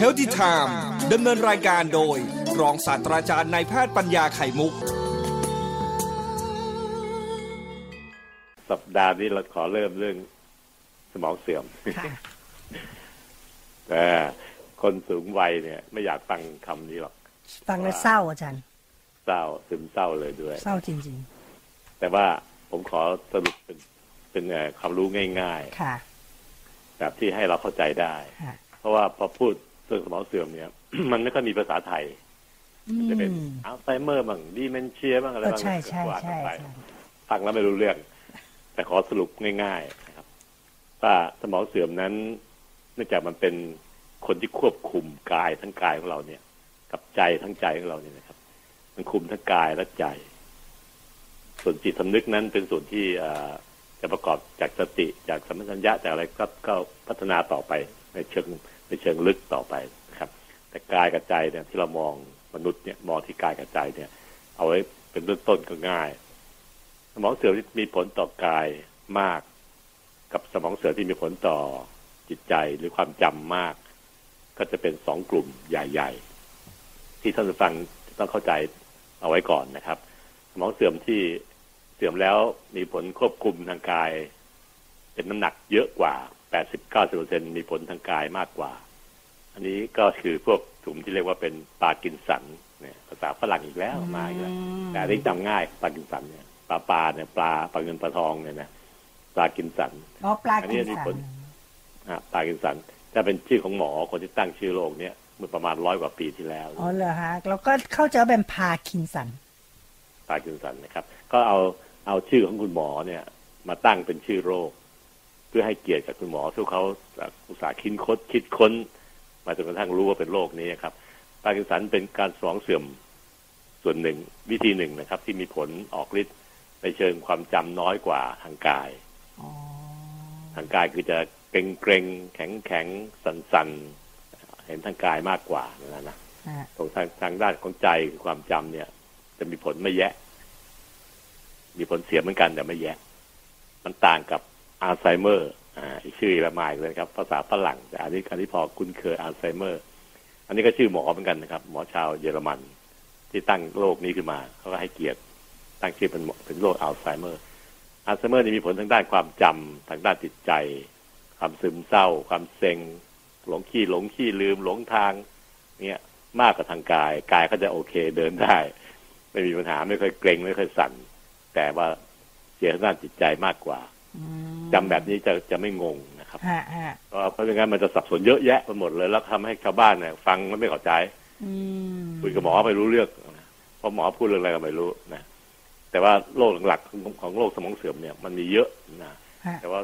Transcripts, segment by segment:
Healthy Time ดำเนินรายการโดย รองศาสตราจารย์นายแพทย์ปัญญาไข่มุก สัปดาห์นี้เราขอเริ่มเรื่องสมองเสื่อมแต่คนสูงวัยเนี่ย ไม่อยากฟังคำนี้หรอก ฟังแล้วเศร้าอาจารย์ เศร้าซึมเศร้าเลยด้วย เศร้าจริงแต่ว่าผมขอสรุปเป็นเป็นเอ่อความรู้ง่ายๆค่ะๆแบบที่ให้เราเข้าใจได้ค่ะเพราะว่าพอพูด เรื่องสมองเสื่อมเนี่ย มันไม่ค่อยมีภาษาไทยอืจะเป็นมอัลไซเมอร์บ้างดีเมนเชียบ้างอะไรก็บ้างใช่ใช่ว่ากันใช่ไปใช่ฟังแล้วไม่รู้เรื่อง แต่ขอสรุปง่ายๆนะครับ ว่าสมองเสื่อมนั้น เนื่องจากมันเป็นคนที่ควบคุมกายทั้งกายของเราเนี่ย กับใจทั้งใจของเราเนี่ยนะครับ มันคุมทั้งกายและใจ ส่วนจิตสำนึกนั้นเป็นส่วนที่เอ่อจะประกอบจากสติจากสัมปชัญญะจากอะไรก็ก็พัฒนาต่อไปในเชิง ในเชิงลึกต่อไปนะครับ แต่กายกับใจเนี่ยที่เรามองมนุษย์เนี่ยมองที่กายกับใจเนี่ย เอาไว้เป็นเบื้องต้นก็ง่ายสมองเสื่อมที่มีผลต่อกายมาก กับสมองเสื่อมที่มีผลต่อจิตใจหรือความจำมาก ก็จะเป็นสองกลุ่มใหญ่ ๆ ที่ท่านผู้ฟังต้องเข้าใจเอาไว้ก่อนนะครับ สมองเสื่อมที่เสื่อมแล้วมีผลควบคุมทางกาย เป็นน้ำหนักเยอะกว่า 80-90%มีผลทางกายมากกว่า อันนี้ก็คือพวกกลุ่มที่เรียกว่าเป็นปาร์กินสันเนี่ยภาษาฝรั่งอีกแล้วมาอีกแล้วแต่อันนี้จำง่ายปลากินสันเนี่ยปลาปลาเนี่ยปลาปลาเงินปลาทองเนี่ยนะปลากินสันอ๋อปลาอันนี้กินมีสัผลนอะพาร์กินสันถ้าเป็นชื่อของหมอคนที่ตั้งชื่อโรคเนี่ยเมื่อประมาณร้อยกว่าปีที่แล้วอ๋อเหรอฮะแล้วก็เข้าใจว่าเป็นพาร์คินสันพาร์กินสันนะครับ ก็เอาเอาชื่อของคุณหมอเนี่ย มาตั้งเป็นชื่อโรค เพื่อให้เกียรติกับคุณหมอที่เขาอุตส่าห์คิดค้นคิดค้น มาจนกระทั่งรู้ว่าเป็นโรคนี้ครับพาร์กินสันเป็นการสมองเสื่อมส่วนหนึ่งวิธีหนึ่งนะครับ ที่มีผลออกฤทธิ์ในเชิงความจำน้อยกว่าทางกายทางกายคือจะเกรงเกรงแข็งแข็งสันสันเห็นทางกายมากกว่านั่นนะตรงทางทางด้านของใจคือความจำเนี่ย จะมีผลไม่แยะ มีผลเสียเหมือนกันแต่ไม่แยะ มันต่างกับอัลไซเมอร์ ชื่อละหมายเลยครับ ภาษาฝรั่งแต่อันนี้อันนี้พอคุ้นเคยอัลไซเมอร์ อันนี้ก็ชื่อหมอเหมือนกันนะครับ หมอชาวเยอรมัน ที่ตั้งโรคนี้ขึ้นมา เขาก็ให้เกียรติตั้งชื่อเป็นเป็นโรคอัลไซเมอร์ อัลไซเมอร์นี่มีผลทางด้านความจำทางด้านจิตใจ ความซึมเศร้า ความเซ็ง หลงขี้หลงขี้ลืมหลงทาง เนี่ยมากกว่าทางกาย กายก็จะโอเคเดินได้ ไม่มีปัญหาไม่เคยเกร็งไม่เคยสั่น แต่ว่าเสียทางด้านจิตใจมากกว่า จำแบบนี้จะจะไม่งงนะครับฮะฮะเพราะเพราะไม่งั้นมันจะสับสนเยอะแยะไปหมดเลย แล้วทำให้ชาวบ้านเนี่ยฟังแล้วไม่เข้าใจอืมคุยกับหมอไม่รู้เรื่องนะเพราะหมอพูดเรื่องอะไรก็ไม่รู้นะแต่ว่าโรคหลักๆของของโรคสมองเสื่อมเนี่ยมันมีเยอะนะฮะแต่ว่า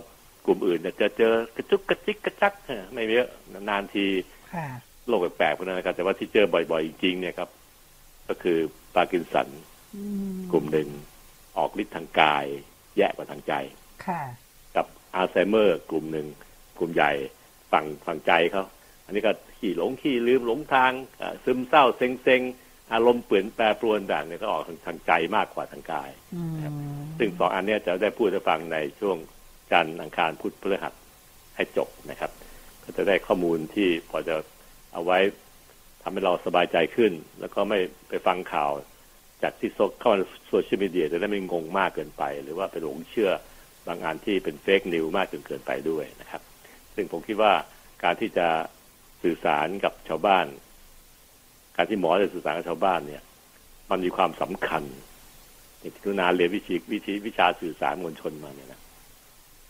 กลุ่มอื่นเนี่ยจะเจอกระจุกกระจิกกระจักเออไม่เยอะนานๆทีค่ะโรคแปลกๆพวกนั้นนะครับแต่ว่าที่เจอบ่อยๆจริงๆเนี่ยครับ ก็คือพาร์กินสันอืมกลุ่มหนึ่งออกฤทธิ์ทางกาย แย่กว่าทางใจค่ะ กับอัลไซเมอร์กลุ่มหนึ่งกลุ่มใหญ่ฝั่งฝั่งใจเขาอันนี้ก็ขี่หลงขี่ลืมหลงทางอ่าซึมเศร้าเซ็งเซ็งอารมณ์เปลี่ยนแปรปรวนต่างเนี่ยก็ออกทางทางใจมากกว่าทางกายอืมซึ่งสองอันเนี้ยจะได้พูดให้ฟังในช่วงจันทร์อังคารพุธพฤหัสให้จบนะครับ ก็จะได้ข้อมูลที่พอจะเอาไว้ทำให้เราสบายใจขึ้น แล้วก็ไม่ไปฟังข่าวจากที่โซเข้ามาโซเชียลมีเดียจะได้ไม่งงมากเกินไป หรือว่าไปหลงเชื่อ บางอันที่เป็นเฟกนิวมากจนเกินไปด้วยนะครับ ซึ่งผมคิดว่าการที่จะสื่อสารกับชาวบ้าน การที่หมอจะสื่อสารกับชาวบ้านเนี่ย มันมีความสำคัญอย่างที่คุนาเรียนวิชาวิชาวิชาสื่อสารมวลชนมาเนี่ยนะ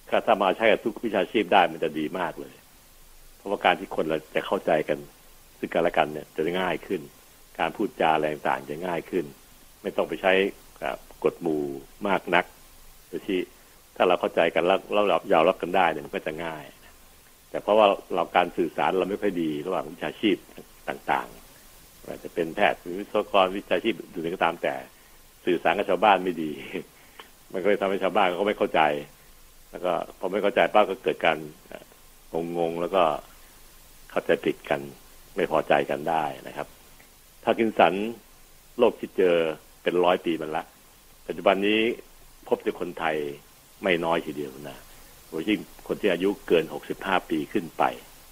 ถ้าถ้ามาใช้กับทุกวิชาชีพได้มันจะดีมากเลย เพราะว่าการที่คนเราจะเข้าใจกัน ซึ่งกันและกันเนี่ยจะง่ายขึ้น การพูดจาอะไรต่างๆจะง่ายขึ้น ไม่ต้องไปใช้กฎหมู่มากนักโดยที่าเราเข้าใจกันแล้วเรายอมรับกันได้เนี่ยมันก็จะง่าย แต่เพราะว่าเราการสื่อสารเราไม่ค่อยดีระหว่างวิชาชีพต่างๆอาจจะเป็นแพทย์หรือวิศวกรวิชาชีพอื่นก็ตามแต่ สื่อสารกับชาวบ้านไม่ดี มันก็เลยทำให้ชาวบ้านเขาไม่เข้าใจ แล้วก็พอไม่เข้าใจป้าก็เกิดการงงๆแล้วก็เข้าใจผิดกัน ไม่พอใจกันได้นะครับพาร์กินสันโรคที่เจอเป็นร้อยปีมันละปัจจุบันนี้พบในคนไทย ไม่น้อยทีเดียวนะโดยยิ่งคนที่อายุเกิน 65 ปีขึ้นไป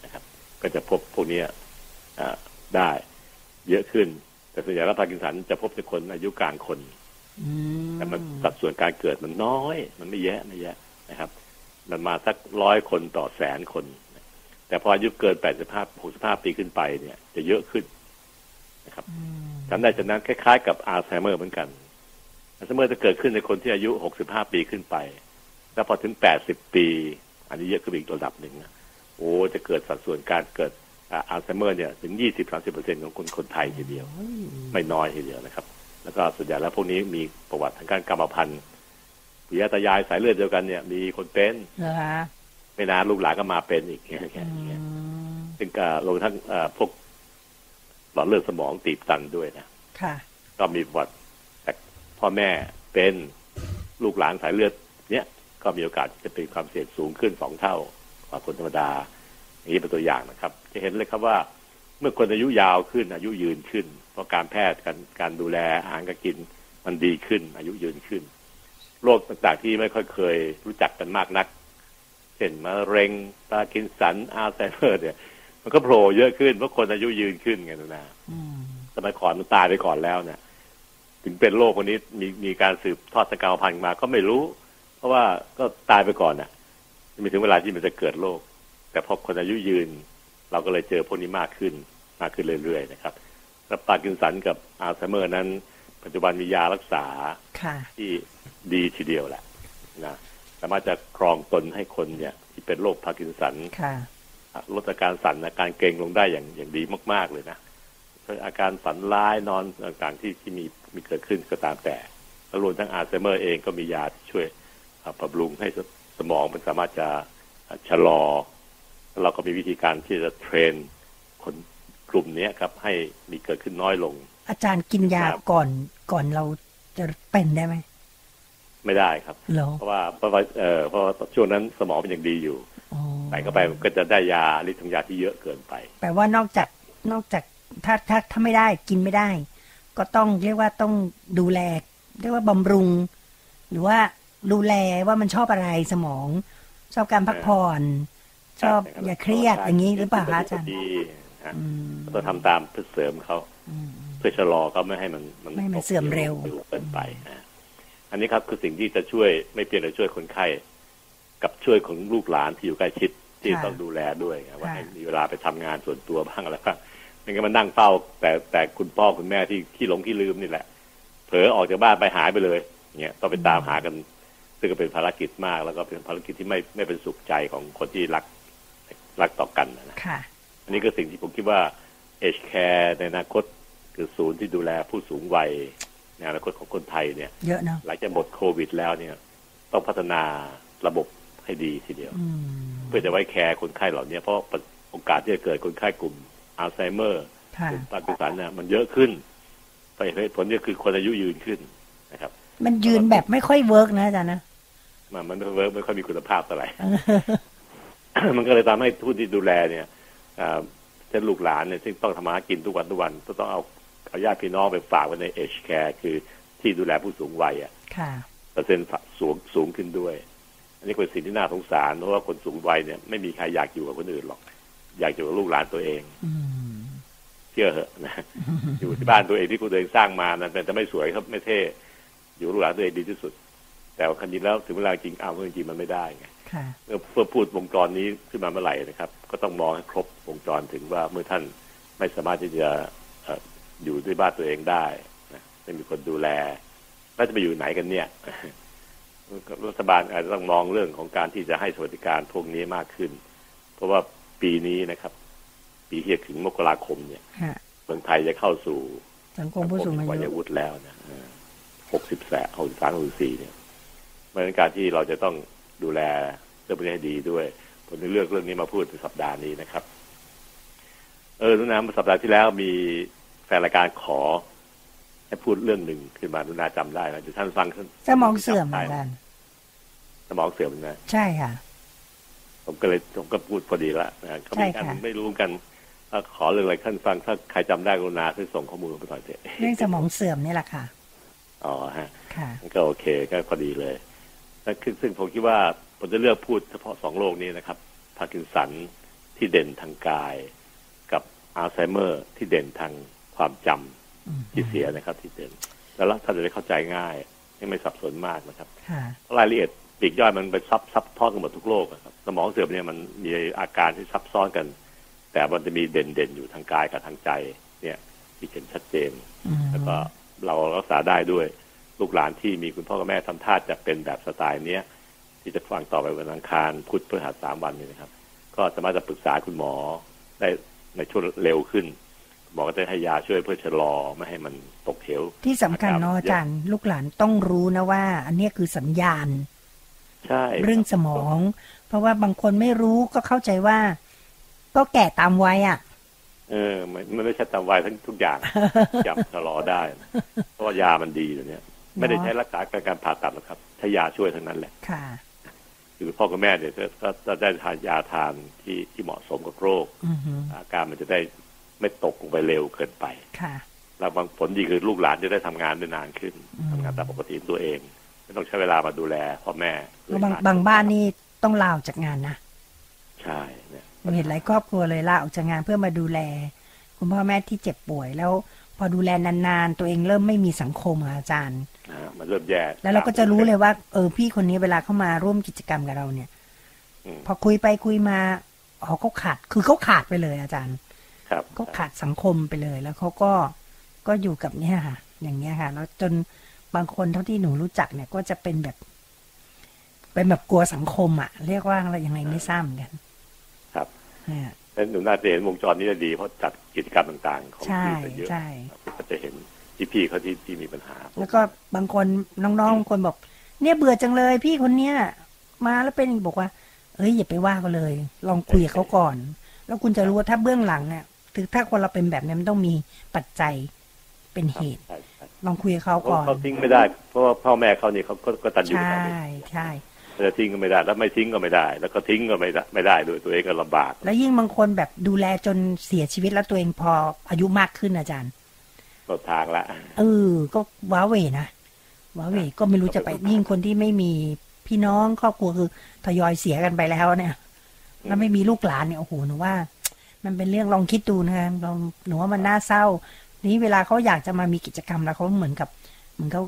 นะครับ ก็จะพบพวกเนี้ยอ่าได้เยอะขึ้น แต่ส่วนใหญ่แล้วพาร์กินสันจะพบในคนอายุกลางคนอืมแต่มันสัดส่วนการเกิดมันน้อย มันไม่แยะไม่แยะนะครับ มันมาสักร้อยคนต่อแสนคน แต่พออายุเกินแปดสิบห้าหกสิบห้าปีขึ้นไปเนี่ย จะเยอะขึ้นนะครับอืมจำได้จากนั้นคล้ายๆกับอัลไซเมอร์เหมือนกันอัลไซเมอร์จะเกิดขึ้นในคนที่อายุหกสิบห้าปีขึ้นไป แล้วพอถึงแปดสิบปี อันนี้เยอะขึ้นไปอีกระดับหนึ่งนะโอ้จะเกิดสัดส่วนการเกิดอ่าอัลไซเมอร์เนี่ยถึงยี่สิบสามสิบเปอร์เซ็นของคนคนไทยทีเดียวโอ้ยไม่น้อยทีเดียวนะครับ แล้วก็ส่วนใหญ่แล้วพวกนี้มีประวัติทางการกรรมพันธุ์ปุยาตายายสายเลือดเดียวกันเนี่ยมีคนเป็นเหรอคะไม่นานลูกหลานก็มาเป็นอีกอย่างอืเงี้ยอย่างเงี้ยมซึ่งก็รวมทั้งเอ่อพวกหลอดเลือดสมองตีบตันด้วยนะค่ะก็มีประวัติจากพ่อแม่เป็นลูกหลานสายเลือดเนี้ย ก็มีโอกาสจะเป็นความเสี่ยงสูงขึ้นสองเท่ากว่าคนธรรมดาอย่างนี้เป็นตัวอย่างนะครับ จะเห็นเลยครับว่า เมื่อคนอายุยาวขึ้น อายุยืนขึ้น เพราะการแพทย์การการดูแลอาหารการกินมันดีขึ้น อายุยืนขึ้นโรคต่างๆที่ไม่ค่อยเคยรู้จักกันมากนักเช่นมะเร็งปากินสันอัลไซเมอร์เนี่ย มันก็โผล่เยอะขึ้นเพราะคนอายุยืนขึ้นไงนะสมัยก่อนมันตายไปก่อนแล้วเนี่ยถึงเป็นโรคคนนี้มีมีการสืบทอดสกาวพันธุ์มาก็ไม่รู้ เพราะว่าก็ตายไปก่อนน่ะไม่ถึงเวลาที่มันจะเกิดโรคแต่พอคนอายุยืน เราก็เลยเจอพวกนี้มากขึ้นมากขึ้นเรื่อยๆนะครับแล้วพาร์กินสันกับอัลไซเมอร์นั้น ปัจจุบันมียารักษาค่ะที่ดีทีเดียวแหละนะสามารถจะประคองตนให้คนเนี่ย ที่เป็นโรคพาร์กินสันค่ะลดอาการสั่นอาการเกร็งลงได้อย่างอย่างดีมาก ๆเลยนะอาการฝันร้ายนอนต่างๆที่ที่มีมีเกิดขึ้นก็ตามแต่แล้วรวมทั้งอัลไซเมอร์เองก็มียาที่ช่วย อ่าบำรุงให้สสมองมันสามารถจะชะลอแล้วเราก็มีวิธีการที่จะเทรนคนกลุ่มเนี้ยครับ ให้มีเกิดขึ้นน้อยลง อาจารย์กินยาครับก่อนก่อนเราจะเป็นได้ไหมไม่ได้ครับเหรอเพราะว่าเพราะว่าเออเพราะว่าช่วงนั้นสมองมันยังดีอยู่อ๋อใส่เข้าไปมันก็จะได้ยาฤทธิ์ของยาที่เยอะเกินไป แปลว่านอกจากนอกจากถ้าถ้าถ้าไม่ได้กินไม่ได้ ก็ต้องเรียกว่าต้องดูแล เรียกว่าบำรุง หรือว่า ดูแลว่ามันชอบอะไรสมอง ชอบการพักผ่อน ชอบอย่าเครียดอย่างนี้หรือเปล่าคะอาจารย์ดีฮะอืมก็ต้องทำตามเพื่อเสริมเขาอืมเพื่อชะลอเขาไม่ให้มันไม่ให้มันเสื่อมเร็วเกินไปอะอันนี้ครับคือสิ่งที่จะช่วยไม่เพียงแต่ช่วยคนไข้ กับช่วยของลูกหลานที่อยู่ใกล้ชิดที่ค่ะต้องดูแลด้วยนะว่าค่ะให้มีเวลาไปทำงานส่วนตัวบ้างอะไรบ้างไม่งั้นมันนั่งเฝ้า แต่แต่คุณพ่อคุณแม่ที่ขี้หลงขี้ลืมนี่แหละ เผลอออกจากบ้านไปหายไปเลยเนี่ยต้องไปตามหากัน ซึ่งก็เป็นภารกิจมาก แล้วก็เป็นภารกิจที่ไม่ไม่เป็นสุขใจของคนที่รักรักต่อกันนะค่ะอันนี้ก็สิ่งที่ผมคิดว่าเอชแคร์ในอนาคตคือศูนย์ที่ดูแลผู้สูงวัยในอนาคตของคนไทยเนี่ยเยอะเนาะหลังจากหมดโควิดแล้วเนี่ย ต้องพัฒนาระบบให้ดีทีเดียวอืมเพื่อจะไว้แคร์คนไข้เหล่านี้เพราะโอกาสที่จะเกิดคนไข้กลุ่มอัลไซเมอร์ค่ะกลุ่มปาร์กินสันเนี่ยมันเยอะขึ้น ไปเหตุผลก็คือคนอายุยืนขึ้นนะครับ มันยืนแบบไม่ค่อย work นะอาจารย์นะ มันมันไม่ work ไม่ค่อยมีคุณภาพเท่าไหร่มันก็เลยทำให้ผู้ที่ดูแลเนี่ยอ่าเช่นลูกหลานเนี่ยซึ่งต้องทำมาหากินทุกวันทุกวันก็ต้องเอาเอาญาติพี่น้องไปฝากไว้ใน aged care คือที่ดูแลผู้สูงวัยอะค่ะเปอร์เซ็นต์สูงสูงขึ้นด้วย อันนี้เป็นสิ่งที่น่าสงสารเพราะว่าคนสูงวัยเนี่ยไม่มีใครอยากอยู่กับคนอื่นหรอก อยากอยู่กับลูกหลานตัวเองอืมเชื่อเหอะนะอยู่ที่บ้านตัวเองที่คุณตัวเองสร้างมานั้นแต่จะไม่สวยครับไม่เท่ อยู่กับลูกหลานตัวเองดีที่สุด แต่ว่าคันนี้แล้วถึงเวลาจริงอ้าวจริงๆมันไม่ได้ไงค่ะเมื่อเพื่อพูดวงจรนี้ขึ้นมาเมื่อไหร่นะครับ ก็ต้องมองให้ครบวงจรถึงว่าเมื่อท่านไม่สามารถที่จะเอ่ออยู่ด้วยบ้านตัวเองได้นะไม่มีคนดูแลแล้วจะไปอยู่ไหนกันเนี่ยรัฐบาลอาจจะต้องมองเรื่องของการที่จะให้สวัสดิการพวกนี้มากขึ้น เพราะว่าปีนี้นะครับ ปีที่จะถึงมกราคมเนี่ยค่ะเมืองไทยจะเข้าสู่สังคมผู้สูงอาวัยยุวุฒิแล้วนะหกสิบแสหกสิบสามหกสิบสี่เนี่ย เพราะฉะนั้นการที่เราจะต้องดูแลเรื่องพวกนี้ให้ดีด้วย ผมถึงเลือกเรื่องนี้มาพูดในสัปดาห์นี้นะครับ เออนุนาสัปดาห์ที่แล้วมีแฟนรายการขอ ให้พูดเรื่องหนึ่งขึ้นมานุนาจำได้นะเดี๋ยวท่านฟังท่านสมองเสื่อมได้อาจารย์สมองเสื่อมนะใช่ค่ะ ผมก็เลยผมก็พูดพอดีละนะเขามีการใช่ค่ะไม่รู้กันถ้าขอเรื่องอะไรท่านฟังถ้าใครจำได้กรุณาช่วยส่งข้อมูลมาหน่อยเถอะเรื่องสมองเสื่อมนี่แหละค่ะ อ๋อฮะ ค่ะก็โอเคก็พอดีเลยแล้วคือ ซึ่งผมคิดว่าผมจะเลือกพูดเฉพาะสองโรคนี้นะครับพาร์กินสันที่เด่นทางกาย กับอัลไซเมอร์ ที่เด่นทางความจำอืมที่เสียนะครับ ที่เด่น แล้วท่านจะได้เข้าใจง่ายไม่สับสนมากนะครับค่ะรายละเอียดปลีกย่อยมันไปซับซับซ้อนกันหมดทุกโรคอะครับสมองเสื่อมเนี่ยมันมีอาการที่ซับซ้อนกัน แต่มันจะมีเด่นเด่นๆอยู่ทางกายกับทางใจ เนี่ยที่เห็นชัดเจนอืมแล้วก็เรารักษาได้ด้วย ลูกหลานที่มีคุณพ่อกับแม่ทำท่าจะเป็นแบบสไตล์เนี้ยที่จะฟังต่อไปวันอังคารพุธพฤหัสสามวันนี้นะครับ ก็สามารถจะปรึกษาคุณหมอได้ในช่วงเร็วขึ้นหมอก็จะให้ยาช่วยเพื่อชะลอไม่ให้มันตกเหวที่สำคัญเนาะอาจารย์ ลูกหลานต้องรู้นะว่า อันเนี้ยคือสัญญาณ ใช่ เรื่องสมอง เพราะว่าบางคนไม่รู้ก็เข้าใจว่า ก็แก่ตามวัยอะ เออ มันมันไม่ใช่ตามวัยทั้งทุกอย่างจับชะลอได้ เพราะว่ายามันดีตัวเนี้ย ไม่ได้ใช้รักษาการการผ่าตัดหรอกครับใช้ยาช่วยทั้งนั้นแหละค่ะคือพ่อกับแม่เนี่ยก็ก็จะได้ทานยาทานที่ที่เหมาะสมกับโรคอือหืออาการมันจะได้ไม่ตกลงไปเร็วเกินไปค่ะแล้วบางผลดีคือลูกหลานจะได้ทำงานได้นานขึ้นอืมทำงานตามปกติของตัวเองไม่ต้องใช้เวลามาดูแลพ่อแม่แล้วบางบางบ้านนี่ต้องลาออกจากงานนะใช่เนี่ยเราเห็นหลายครอบครัวเลยลาออกจากงานเพื่อมาดูแล คุณพ่อแม่ที่เจ็บป่วยแล้ว พอดูแลนานๆ ตัวเองเริ่มไม่มีสังคมอะอาจารย์ นะฮะมันเริ่มแย่แล้วเราก็จะรู้เลยว่า เออพี่คนนี้เวลาเข้ามาร่วมกิจกรรมกับเราเนี่ยอืมพอคุยไปคุยมาอ๋อเขาขาด คือเขาขาดไปเลยอาจารย์ ครับเขาขาดสังคมไปเลย แล้วเขาก็ก็อยู่กับเนี่ยค่ะ อย่างเงี้ยค่ะ แล้วจนบางคนเท่าที่หนูรู้จักเนี่ย ก็จะเป็นแบบ เป็นแบบกลัวสังคมอะ เรียกว่าอะไรยังไงไม่ทราบเหมือนกันครับอ่าแล้วหนูน่าจะเห็นวงจรนี้จะดีเพราะจัดกิจกรรมต่าง ๆ ของใช่พี่ไปเยอะใช่ครับก็จะเห็น พี่ๆเขาที่ที่มีปัญหา แล้วก็บางคนน้องๆบางคนบอก เนี่ยเบื่อจังเลย พี่คนเนี้ยมาแล้วเป็นบอกว่า เอ้ยอย่าไปว่าเขาเลย ลองคุยกับเขาก่อน แล้วคุณจะรู้ว่าถ้าเบื้องหลังเนี่ยถึงถ้าคนเราเป็นแบบนี้มันต้องมีปัจจัยเป็นเหตุใช่ใช่ลองคุยกับเขาเพราะก่อนเขาทิ้งไม่ได้ เพราะว่าพ่อแม่เขานี่เขาก็ก็ตันอยู่ใช่กับเขาใช่เขาจะทิ้งก็ไม่ได้ แล้วไม่ทิ้งก็ไม่ได้ แล้วก็ทิ้งก็ไม่ได้ไม่ได้ด้วยตัวเองก็ลำบาก แล้วยิ่งบางคนแบบดูแลจนเสียชีวิตแล้วตัวเองพออายุมากขึ้นอาจารย์ หมดทางละเออ ก็ว้าเหวนะว้าเหวก็ไม่รู้จะไปยิ่งคนที่ไม่มีพี่น้องครอบครัวคือทยอยเสียกันไปแล้วเนี่ยแล้วไม่มีลูกหลานเนี่ยโอ้โหหนูว่า มันเป็นเรื่องลองคิดดูนะคะลองหนูว่ามันน่าเศร้า นี้เวลาเขาอยากจะมามีกิจกรรมแล้วเขาเหมือนกับเหมือนเขา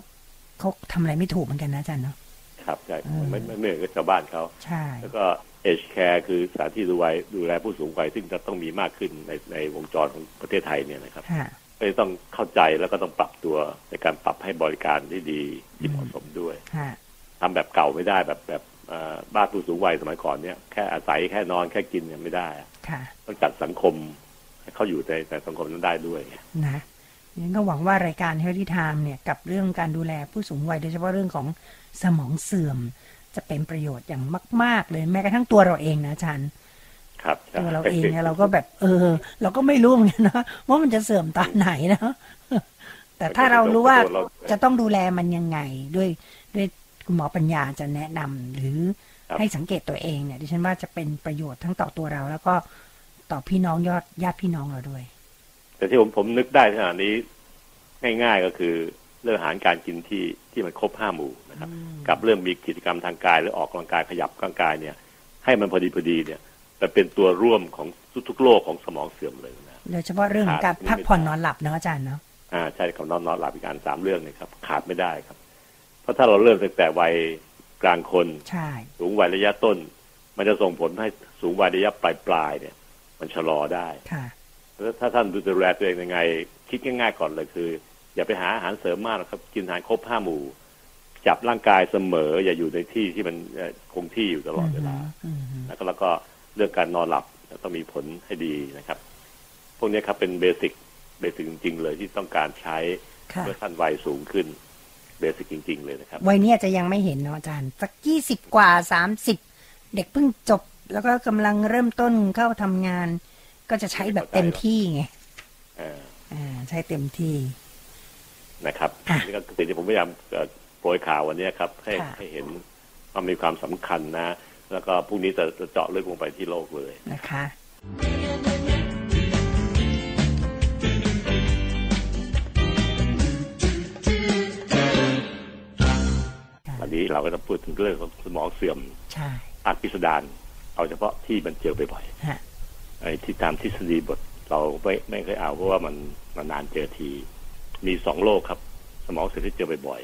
เขาทำอะไรไม่ถูกเหมือนกันนะอาจารย์เนาะครับใช่อืมไม่ไม่ไม่เหมือนกับชาวบ้านเขาใช่แล้วก็เอชแคร์คือสถานที่ดูแลดูแลผู้สูงวัยซึ่งจะต้องมีมากขึ้นในในวงจรของประเทศไทยเนี่ยนะครับค่ะ ก็จะต้องเข้าใจแล้วก็ต้องปรับตัวในการปรับให้บริการที่ดีที่เหมาะสมด้วยค่ะทำแบบเก่าไม่ได้แบบแบบเอ่อบ้านผู้สูงวัยสมัยก่อนเนี่ยแค่อาศัยแค่นอนแค่กินเนี่ยไม่ได้อะค่ะต้องจัดสังคมให้เขาอยู่ในในสังคมนั้นได้ด้วยนะงั้นก็หวังว่ารายการ Healthy Time เนี่ยกับเรื่องการดูแลผู้สูงวัยโดยเฉพาะเรื่องของสมองเสื่อม จะเป็นประโยชน์อย่างมาก ๆ เลยแม้กระทั่งตัวเราเองนะอาจารย์ ครับใช่ตัวเราเองเนี่ยเราก็แบบ เออ เราก็ไม่รู้เหมือนกันนะว่ามันจะเสื่อมตอนไหนนะแต่ถ้าเรารู้ว่าจะต้องดูแลมันยังไง ด้วยด้วยคุณหมอปัญญาจะแนะนำหรือให้สังเกตตัวเองเนี่ยดิฉันว่าจะเป็นประโยชน์ทั้งต่อตัวเรา แล้วก็ต่อพี่น้องยอดญาติพี่น้องเราด้วย แต่ที่ผมผมนึกได้ขนาดนี้ง่ายๆก็คือเรื่องอาหารการกินที่ที่มันครบห้าหมู่นะครับ กับเรื่องมีกิจกรรมทางกายหรือออกกำลังกายขยับร่างกายเนี่ย ให้มันพอดีพอดีเนี่ย แต่เป็นตัวร่วมของทุกๆโรคของสมองเสื่อมเลยนะโดยเฉพาะเรื่องของการพักผ่อนนอนหลับเนาะอาจารย์เนาะอ่าใช่กับนอนนอนหลับอีกการสามเรื่องเนะครับ ขาดไม่ได้ครับ เพราะถ้าเราเริ่มตั้งแต่วัยกลางคนใช่สูงวัยระยะต้น มันจะส่งผลให้สูงวัยระยะปลายปลายๆเนี่ย มันชะลอได้ค่ะแล้วถ้าท่านดูแลตัวเองยังไง คิดง่ายๆก่อนเลยคือ อย่าไปหาอาหารเสริมมากนะครับ กินอาหารครบห้าหมู่ จับร่างกายเสมอ อย่าอยู่ในที่ที่มันเอ่อคงที่อยู่ตลอดเวลาอืมฮึแล้วก็แล้วก็ เรื่องการนอนหลับต้องมีผลให้ดีนะครับ พวกนี้ครับเป็นเบสิกเบสิกจริง ๆ เลยที่ต้องการใช้ค่ะเมื่อท่านวัยสูงขึ้นเบสิกจริง ๆ เลยนะครับวัยเนี้ยจะยังไม่เห็นเนาะอาจารย์สักยี่สิบกว่าสามสิบเด็กเพิ่งจบ แล้วก็กำลังเริ่มต้นเข้าทำงาน ก็จะใช้แบบเต็มที่ไงเอ่ออ่าใช้เต็มที่นะครับอะนี่ก็คือสิ่งที่ผมพยายามเอ่อโปรยข่าววันนี้ครับ ให้ค่ะให้เห็นว่ามีความสำคัญนะ แล้วก็พรุ่งนี้จะจะเจาะลึกลงไปที่โลกเลยนะคะวันนี้เราก็จะพูดถึงเรื่องของสมองเสื่อมใช่อาจพิสดารเอาเฉพาะที่มันเจอบ่อยฮะๆไอ้ที่ตามทฤษฎีบทเราไม่ไม่เคยเอาเพราะว่ามันมันนานเจอที มีสองโรคครับ สมองเสื่อมที่เจอบ่อย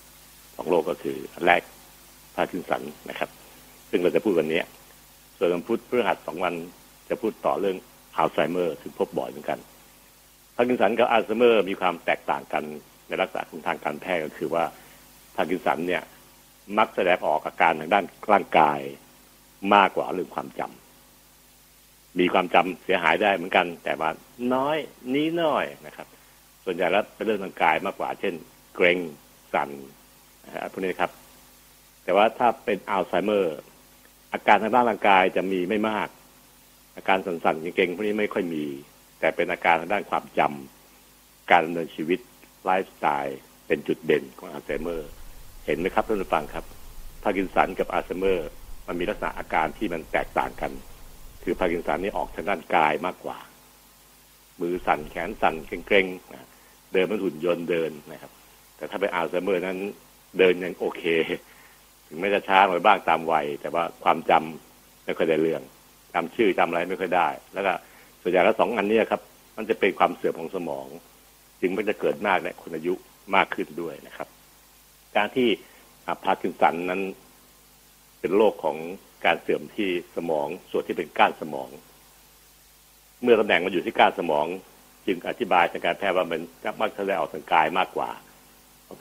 ๆสองโรคก็คืออันแรกพาร์กินสันนะครับ ซึ่งเราจะพูดวันนี้ ส่วนวันพุธพฤหัสสองวันจะพูดต่อเรื่องอัลไซเมอร์ซึ่งพบบ่อยเหมือนกันพาร์กินสันกับอัลไซเมอร์มีความแตกต่างกันในลักษณะของทางการแพทย์ก็คือว่าพาร์กินสันเนี่ยมักแสดงออกอาการทางด้านร่างกายมากกว่าเรื่องความจำมีความจำเสียหายได้เหมือนกัน แต่ว่าน้อยนี้น้อยนะครับ ส่วนใหญ่แล้วเป็นเรื่องทางกายมากกว่า เช่น เกรงสั่นพวกนี้ครับ แต่ว่าถ้าเป็นอัลไซเมอร์ อาการทางด้านร่างกายจะมีไม่มาก อาการสั่นๆเกรงๆพวกนี้ไม่ค่อยมี แต่เป็นอาการทางด้านความจำการดำเนินชีวิตไลฟ์สไตล์เป็นจุดเด่นของอัลไซเมอร์ เห็นไหมครับท่านผู้ฟังครับพาร์กินสันกับอัลไซเมอร์ มันมีลักษณะอาการที่มันแตกต่างกัน คือพาร์กินสันนี่ออกทางด้านกายมากกว่า มือสั่นแขนสั่นเกร็งๆเดินเหมือนหุ่นยนต์เดินนะครับ แต่ถ้าเป็นอัลไซเมอร์นั้นเดินยังโอเค ถึงแม้จะช้าหน่อยบ้างตามวัย แต่ว่าความจำไม่ค่อยได้เรื่องจำชื่อจำอะไรไม่ค่อยได้ แล้วก็ส่วนใหญ่แล้วสองอันนี้ครับ มันจะเป็นความเสื่อมของสมอง จึงมันจะเกิดมากในคนอายุมากขึ้นด้วยนะครับ การที่พาร์กินสันนั้น เป็นโรคของการเสื่อมที่สมองส่วนที่เป็นก้านสมอง เมื่อตำแหน่งมันอยู่ที่ก้านสมอง จึงอธิบายทางการแพทย์ว่ามันมักแสดงออกทางกายมากกว่า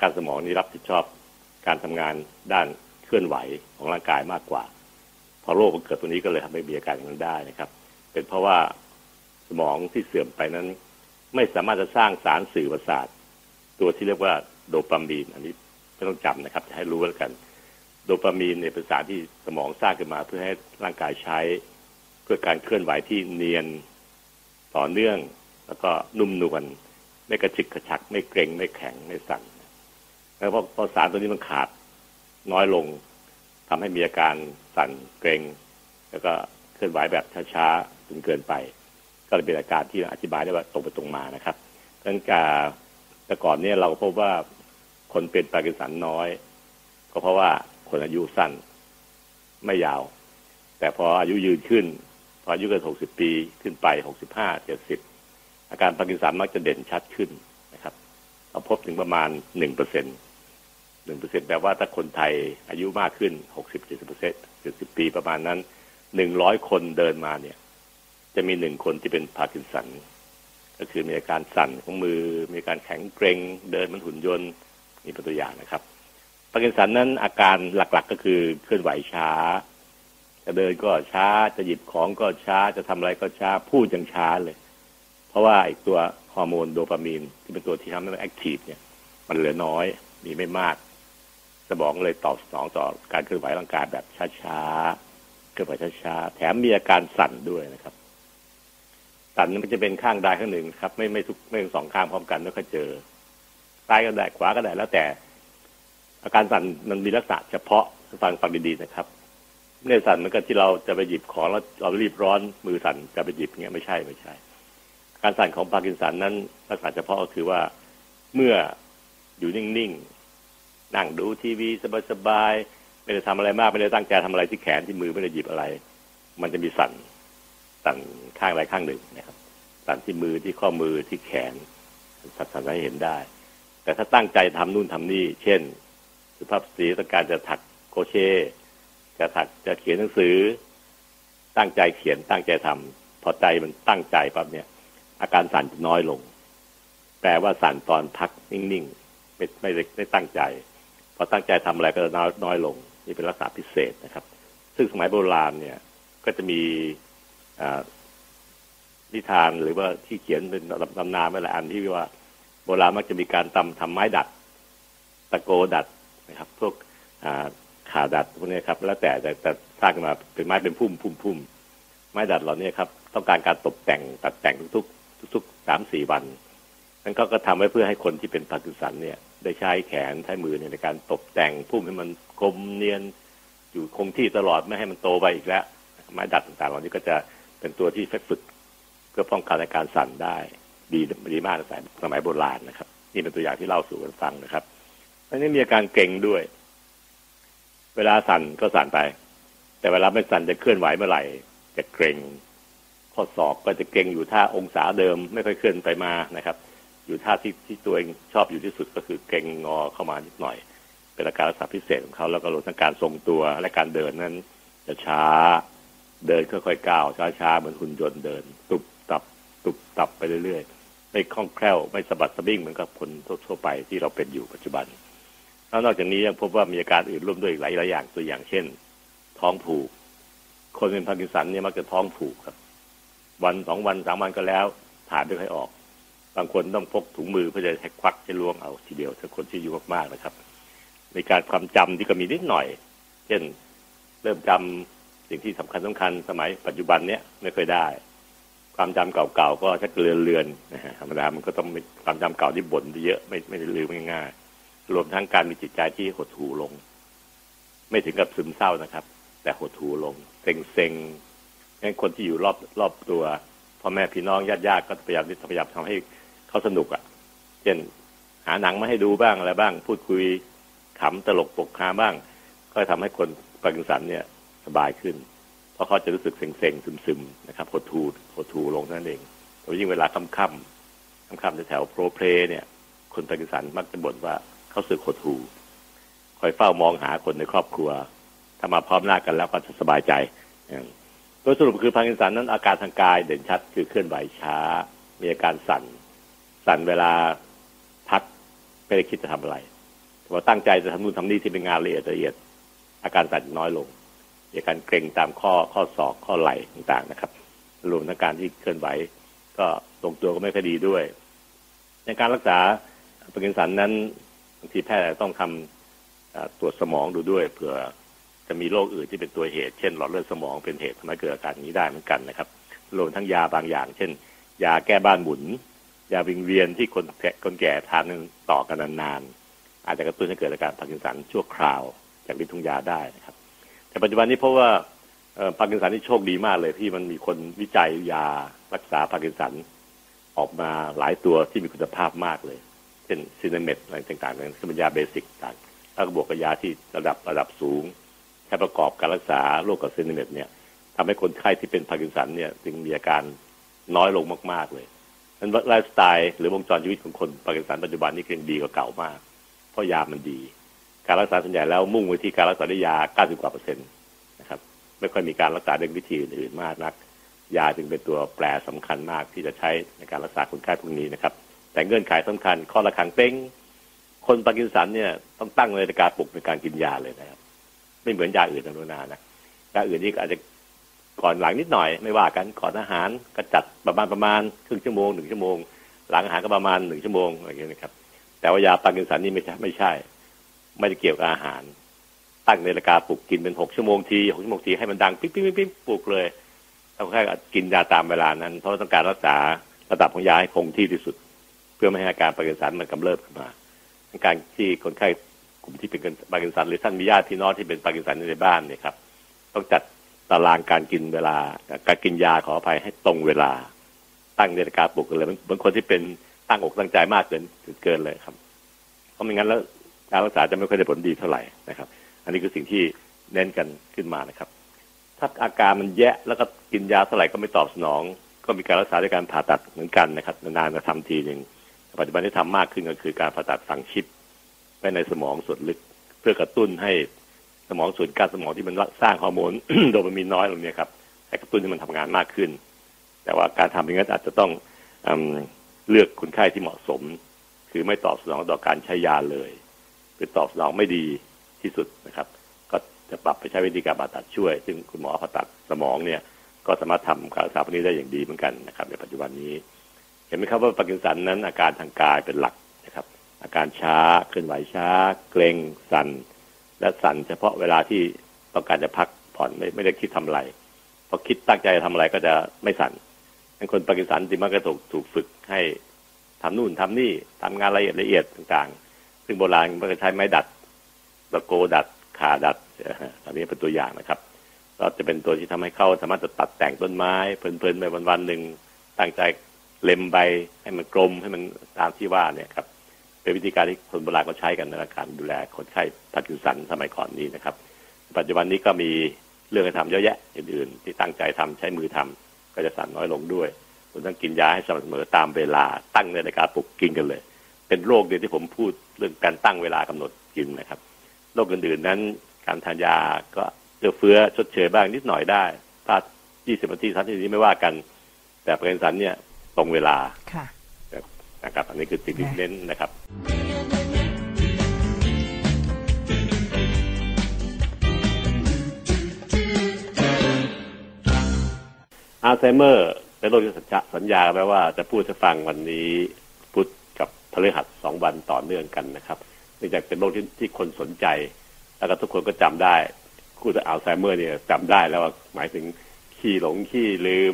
การสมองนี้รับผิดชอบการทำงานด้าน เคลื่อนไหวของร่างกายมากกว่า พอโรคมันเกิดตัวนี้ก็เลยทำให้มีอาการอย่างนั้นได้นะครับ เป็นเพราะว่าสมองที่เสื่อมไปนั้น ไม่สามารถจะสร้างสารสื่อประสาท ตัวที่เรียกว่าโดปามีน อันนี้ไม่ต้องจำนะครับจะให้รู้แล้วกัน โดปามีนเนี่ยเป็นสารที่สมองสร้างขึ้นมา เพื่อให้ร่างกายใช้ เพื่อการเคลื่อนไหวที่เนียนต่อเนื่อง แล้วก็นุ่มนวลไม่กระฉิกกระชัก ไม่เกร็งไม่แข็งไม่สั่นแล้วพอสารตัวนี้มันขาด น้อยลงทำให้มีอาการสั่นเกร็ง แล้วก็เคลื่อนไหวแบบช้าๆจนเกินไป ก็เลยเป็นอาการที่อธิบายได้ว่าตรงไปตรงมานะครับดังการแต่ก่อนเนี่ยเราพบว่าคนเป็นปากินสันน้อย ก็เพราะว่าคนอายุสั้นไม่ยาว แต่พออายุยืนขึ้น พออายุเกินหกสิบปีขึ้นไปหกสิบห้าเจ็ดสิบอาการปากินสันมักจะเด่นชัดขึ้นนะครับเราพบถึงประมาณหนึ่งเปอร์เซ็นต์ หนึ่งเปอร์เซ็นต์แปลว่าถ้าคนไทยอายุมากขึ้นหกสิบเจ็ดสิบเปอร์เซ็นต์เจ็ดสิบปีประมาณนั้นหนึ่งร้อยคนเดินมาเนี่ย จะมีหนึ่งคนที่เป็นพาร์กินสัน ก็คือมีอาการสั่นของมือ มีการแข็งเกร็ง เดินเหมือนหุ่นยนต์นี่เป็นตัวอย่างนะครับพาร์กินสันนั้นอาการหลักๆก็คือเคลื่อนไหวช้า จะเดินก็ช้าจะหยิบของก็ช้าจะทำอะไรก็ช้าพูดยังช้าเลย เพราะว่าไอ้ตัวฮอร์โมนโดปามีนที่เป็นตัวที่ทำให้มัน active เนี่ย มันเหลือน้อยมีไม่มาก สมองเลยตอบสนองต่อการเคลื่อนไหวร่างกายแบบช้าๆเคลื่อนไหวช้าๆแถมมีอาการสั่นด้วยนะครับสั่นมันจะเป็นข้างใดข้างหนึ่งครับ ไม่ไม่ทุกไม่สองข้างพร้อมกันไม่ค่อยเจอซ้ายก็ได้ขวาก็ได้แล้วแต่ อาการสั่นมันมีลักษณะเฉพาะฟังฟังดีๆนะครับไม่ได้สั่นเหมือนกับที่เราจะไปหยิบของแล้วเรารีบร้อนมือสั่นจะไปหยิบเงี้ยไม่ใช่ไม่ใช่ การสั่นของพาร์กินสันนั้นลักษณะเฉพาะก็คือว่าเมื่ออยู่นิ่งๆ นั่งดูทีวีสบายๆไม่ได้ทำอะไรมากไม่ได้ตั้งใจทำอะไรที่แขนที่มือไม่ได้หยิบอะไร มันจะมีสั่นสั่นข้างใดข้างหนึ่งนะครับ สั่นที่มือที่ข้อมือที่แขนสั่นให้เห็นได้ แต่ถ้าตั้งใจทำนู่นทำนี่ เช่น สุภาพสตรีต้องการจะถักโคเชจะถักจะเขียนหนังสือ ตั้งใจเขียนตั้งใจทำพอใจมันตั้งใจปั๊บเนี่ย อาการสั่นจะน้อยลง แปลว่าสั่นตอนพักนิ่งๆไม่ไม่ได้ตั้งใจ อตั้งใจทำอะไรก็จะน้อยน้อยลงนี่เป็นลักษณะพิเศษนะครับ ซึ่งสมัยโบราณเนี่ยก็จะมีนิทานหรือว่าที่เขียนเป็นตำนานมาหลายอันที่ว่าโบราณมักจะมีการทำทำไม้ดัด ตะโกดัดนะครับ พวกข่อยดัดพวกนี้ครับ แล้วแต่แต่แต่สร้างมาเป็นไม้เป็นพุ่มพุ่มพุ่มไม้ดัดเหล่านี้ครับ ต้องการการตกแต่งตัดแต่งทุก ๆ ทุกๆสามสี่วันนั้นก็ก็ทำไว้เพื่อให้คนที่เป็นพาร์กินสันเนี่ย ได้ใช้แขนใช้มือในการตกแต่งพุ่มให้มันกลมเนียนอยู่คงที่ตลอดไม่ให้มันโตไปอีกแล้ว ไม้ดัดต่างๆเหล่านี้ก็จะเป็นตัวที่ฝึกเพื่อป้องกันในการสั่นได้ ดีดีมากในสมัยโบราณนะครับ นี่เป็นตัวอย่างที่เล่าสู่กันฟังนะครับอันนี้มีอาการเก่งด้วย เวลาสั่นก็สั่นไป แต่เวลาไม่สั่นจะเคลื่อนไหวเมื่อไหร่ จะเกรงข้อศอกก็จะเก่งอยู่ท่าองศาเดิม ไม่ค่อยเคลื่อนไปมานะครับ อยู่ท่าที่ที่ตัวเองชอบอยู่ที่สุดก็คือเก่งงอเข้ามานิดหน่อย เป็นอาการรักษาพิเศษของเขาแล้วก็รวมทั้งการทรงตัวและการเดินนั้นจะช้าเดินค่อยๆก้าวช้าๆเหมือนหุ่นยนต์เดิน ตุบตับ ตุบตับไปเรื่อยๆไม่คล่องแคล่วไม่สะบัดสะบิ้งเหมือนกับคนทั่วไปที่เราเป็นอยู่ปัจจุบันแล้วนอกจากนี้ยังพบว่ามีอาการอื่นร่วมด้วยอีกหลายๆอย่างตัวอย่างเช่น ท้องผูก คนเป็นพาร์กินสันเนี่ยมักจะท้องผูกครับ วันสองวันสามวันก็แล้วถ่ายไม่ค่อยออก บางคนต้องพกถุงมือเพื่อจะให้ควักจะล้วงเอาทีเดียวถ้าคนที่อายุมากๆนะครับ ในการความจำที่ก็มีนิดหน่อย เช่นเริ่มจำสิ่งที่สำคัญสำคัญสมัยปัจจุบันเนี้ยไม่เคยได้ ความจำเก่าๆก็ชักเลือนเลือนนะฮะธรรมดามันก็ต้องความจำเก่าที่บ่นเยอะไม่ไม่ได้ลืมง่ายๆรวมทั้งการมีจิตใจที่หดหู่ลง ไม่ถึงกับซึมเศร้านะครับ แต่หดหู่ลงเซ็งเซ็งงั้นคนที่อยู่รอบรอบตัวพ่อแม่พี่น้องญาติญาติก็พยายามที่พยายามทำให้ เขาสนุกอะ่ะ เช่นหาหนังมาให้ดูบ้างอะไรบ้าง พูดคุยขำตลกโปกฮาบ้าง ก็ทำให้คนพาร์กินสันเนี่ยสบายขึ้น เพราะเขาจะรู้สึกเซ็งๆซึมๆนะครับหดหู่หดหู่ลงนั่นเองโดยยิ่งเวลาค่ำๆค่ำๆแถวโพล้เพล้เนี่ย คนพาร์กินสันมักจะบ่นว่าเขาสึกหดหู่คอยเฝ้ามองหาคนในครอบครัวถ้ามาพร้อมหน้ากันแล้วก็จะสบายใจโดยสรุปคือพาร์กินสันนั้นอาการทางกายเด่นชัดคือเคลื่อนไหวช้า มีอาการสั่น สั่นเวลาพักไม่ได้คิดจะทำอะไรพอตั้งใจจะทำนู่นทำนี่ที่เป็นงานละเอียดละเอียด อาการสั่นน้อยลงอาการเกร็งตามข้อข้อศอกข้อไหล่ต่างๆนะครับ รวมทั้งการที่เคลื่อนไหว ก็ทรงตัวก็ไม่ค่อยดีด้วย ในการรักษาพาร์กินสันนั้นบางทีแพทย์ต้องทำตรวจสมองดูด้วยเผื่อจะมีโรคอื่นที่เป็นตัวเหตุ เช่น หลอดเลือดสมองเป็นเหตุทำให้เกิดอาการนี้ได้เหมือนกันนะครับรวมทั้งยาบางอย่าง เช่น ยาแก้บ้านหมุน ยาวิงเวียนที่คนแก่คนแก่ทานต่อกันนานๆ อาจจะกระตุ้นให้เกิดอาการพาร์กินสันชั่วคราว จากฤทธิ์ของยาได้นะครับ แต่ปัจจุบันนี้เพราะว่าพาร์กินสันที่โชคดีมากเลยที่มันมีคนวิจัยยารักษาพาร์กินสันออกมาหลายตัวที่มีคุณภาพมากเลย เช่น Sinemet อะไรต่างๆนั้นเป็นยา basic ต่างแล้วก็บวกกับยาที่ระดับระดับสูงใช้ประกอบการรักษาโรคกับ Sinemet เนี่ยทำให้คนไข้ที่เป็นพาร์กินสันเนี่ยจึงมีอาการน้อยลงมาก ๆเลย นั้นไลฟ์สไตล์หรือวงจรชีวิตของคนพาร์กินสันปัจจุบันนี่คือดีกว่าเก่ามาก เพราะยามันดี การรักษาส่วนใหญ่แล้วมุ่งไปที่การรักษาด้วยยา 90 กว่าเปอร์เซ็นต์นะครับ ไม่ค่อยมีการรักษาด้วยวิธีอื่นๆมากนัก ยาจึงเป็นตัวแปรสำคัญมากที่จะใช้ในการรักษาคนไข้พวกนี้นะครับ แต่เงื่อนไขสำคัญข้อระคังเป้งคนพาร์กินสันเนี่ยต้องตั้งนาฬิกาปลุกในการกินยาเลยนะครับ ไม่เหมือนยาอื่นนะนุนานะยาอื่นนี่อาจจะ ก่อนหลังนิดหน่อยไม่ว่ากันก่อนอาหารก็จัดประมาณประมาณครึ่งชั่วโมงหนึ่งชั่วโมง หลังอาหารก็ประมาณหนึ่งชั่วโมงอะไรอย่างนี้นะครับ แต่ว่ายาพาร์กินสันนี่ไม่ใช่ไม่ใช่ ไม่ได้เกี่ยวกับอาหาร ตั้งนาฬิกาปลุกกินเป็นหกชั่วโมงทีหกชั่วโมงทีให้มันดังปิ๊บปิ๊บปิ๊บปลุกเลยต้องแค่กินยาตามเวลานั้น เพราะต้องการรักษาระดับของยาให้คงที่ที่สุด เพื่อไม่ให้อาการพาร์กินสันมันกำเริบขึ้นมาการที่คนไข้กลุ่มที่เป็นพาร์กินสันหรือท่านมีญาติพี่น้องที่เป็นพาร์กินสันในบ้านเนี่ยครับต้องจัด ตารางการกินเวลา การกินยาขออภัยให้ตรงเวลา ตั้งนาฬิกาปลุกกันเลยบางคนที่เป็นตั้งอกตั้งใจมากเกินเกินเลยครับ เพราะไม่งั้นแล้วการรักษาจะไม่ค่อยได้ผลดีเท่าไหร่นะครับ อันนี้คือสิ่งที่เน้นกันขึ้นมานะครับ ถ้าอาการมันแย่แล้วก็กินยาเท่าไหร่ก็ไม่ตอบสนอง ก็มีการรักษาด้วยการผ่าตัดเหมือนกันนะครับนานๆจะทำทีหนึ่งปัจจุบันที่ทำมากขึ้นก็คือการผ่าตัดฝังชิปไปในสมองส่วนลึก เพื่อกระตุ้นให้ สมองส่วนการสมองที่มันสร้างฮอร์โมนโดปามีนน้อยลงเนี่ยครับให้กระตุ้นให้มันทำงานมากขึ้น แต่ว่าการทำอย่างนั้นอาจจะต้องอเลือกคนไข้ที่เหมาะสม คือไม่ตอบสนองต่อการใช้ยาเลยหรือตอบสนองไม่ดีที่สุดนะครับ ก็จะปรับไปใช้วิธีการผ่าตัดช่วย ซึ่งคุณหมอผ่าตัดสมองเนี่ย ก็สามารถทำการรักษาพวกนี้ได้อย่างดีเหมือนกันนะครับ ในปัจจุบันนี้ เห็นไหมครับว่าปาร์กินสันนั้นอาการทางกายเป็นหลักนะครับ อาการช้าเคลื่อนไหวช้า เกรงสั่น และสั่นเฉพาะเวลาที่ต้องการจะพักผ่อนไม่ไม่ได้คิดทำอะไรพอคิดตั้งใจทำอะไรก็จะไม่สั่นคนปากีสถานจริงมันก็ถูกถูกฝึกให้ทำนู่นทำนี่ทำงานละเอียดละเอียดต่างๆ ซึ่งโบราณมันก็ใช้ไม้ดัดตะโกดัดข่อยดัดอันนี้เป็นตัวอย่างนะครับ ก็จะเป็นตัวที่ทำให้เขาสามารถจะตัดแต่งต้นไม้เพลินๆไปวันๆหนึ่งตั้งใจเล็มใบให้มันกลมให้มันตามที่ว่าเนี่ยครับ เป็นวิธีการที่คนโบราณก็ใช้กันในการดูแลคนไข้พาร์กินสันสมัยก่อนนี้นะครับ ปัจจุบันนี้ก็มีเรื่องให้ทำเยอะแยะอื่นๆที่ตั้งใจทำใช้มือทก็จะสั่นน้อยลงด้วยคุณต้องกินยาให้สม่ำเสมอตามเวลาตั้งนาฬิกาปลุกกินกันเลย เป็นโรคเดียวที่ผมพูดเรื่องการตั้งเวลากำหนดกินนะครับโรคอื่นๆนั้น การทานยาก็เอื้อเฟื้อชดเชยบ้างนิดหน่อยได้พลาด20นาที30นาทีไม่ว่ากัน แต่ประกันสันเนี่ยตรงเวลาค่ะ นะครับอันนี้คือสิ่งที่เน้นนะครับอัลไซเมอร์เป็นโรคที่สัญญาไว้ว่าจะพูดให้ฟังวันนี้พุธกับพฤหัสสองวันต่อเนื่องกันนะครับเนื่องจากเป็นโรคที่ที่คนสนใจ แล้วก็ทุกคนก็จำได้พูดถึงอัลไซเมอร์เนี่ยจำได้แล้วว่าหมายถึงขี้หลงขี้ลืม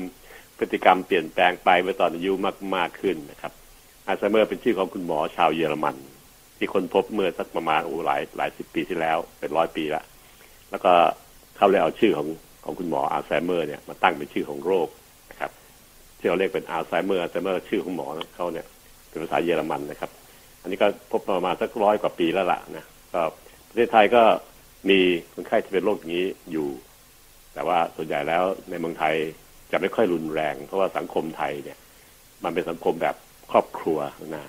พฤติกรรมเปลี่ยนแปลงไปเมื่อตอนอายุมากมากขึ้นนะครับ อัลไซเมอร์เป็นชื่อของคุณหมอชาวเยอรมัน ที่คนพบเมื่อสักประมาณโอ้หลายหลายสิบปีที่แล้ว เป็นร้อยปีละแล้วก็เขาเลยเอาชื่อของของคุณหมออัลไซเมอร์เนี่ยมาตั้งเป็นชื่อของโรคนะครับที่เราเรียกเป็นอัลไซเมอร์อัลไซเมอร์ชื่อของหมอเขาเนี่ยเป็นภาษาเยอรมันนะครับ อันนี้ก็พบประมาณสักร้อยกว่าปีแล้วล่ะนะก็ประเทศไทยก็มีคนไข้ที่เป็นโรคนี้อยู่ แต่ว่าส่วนใหญ่แล้วในเมืองไทยจะไม่ค่อยรุนแรง เพราะว่าสังคมไทยเนี่ย มันเป็นสังคมแบบ ครอบครัวนะ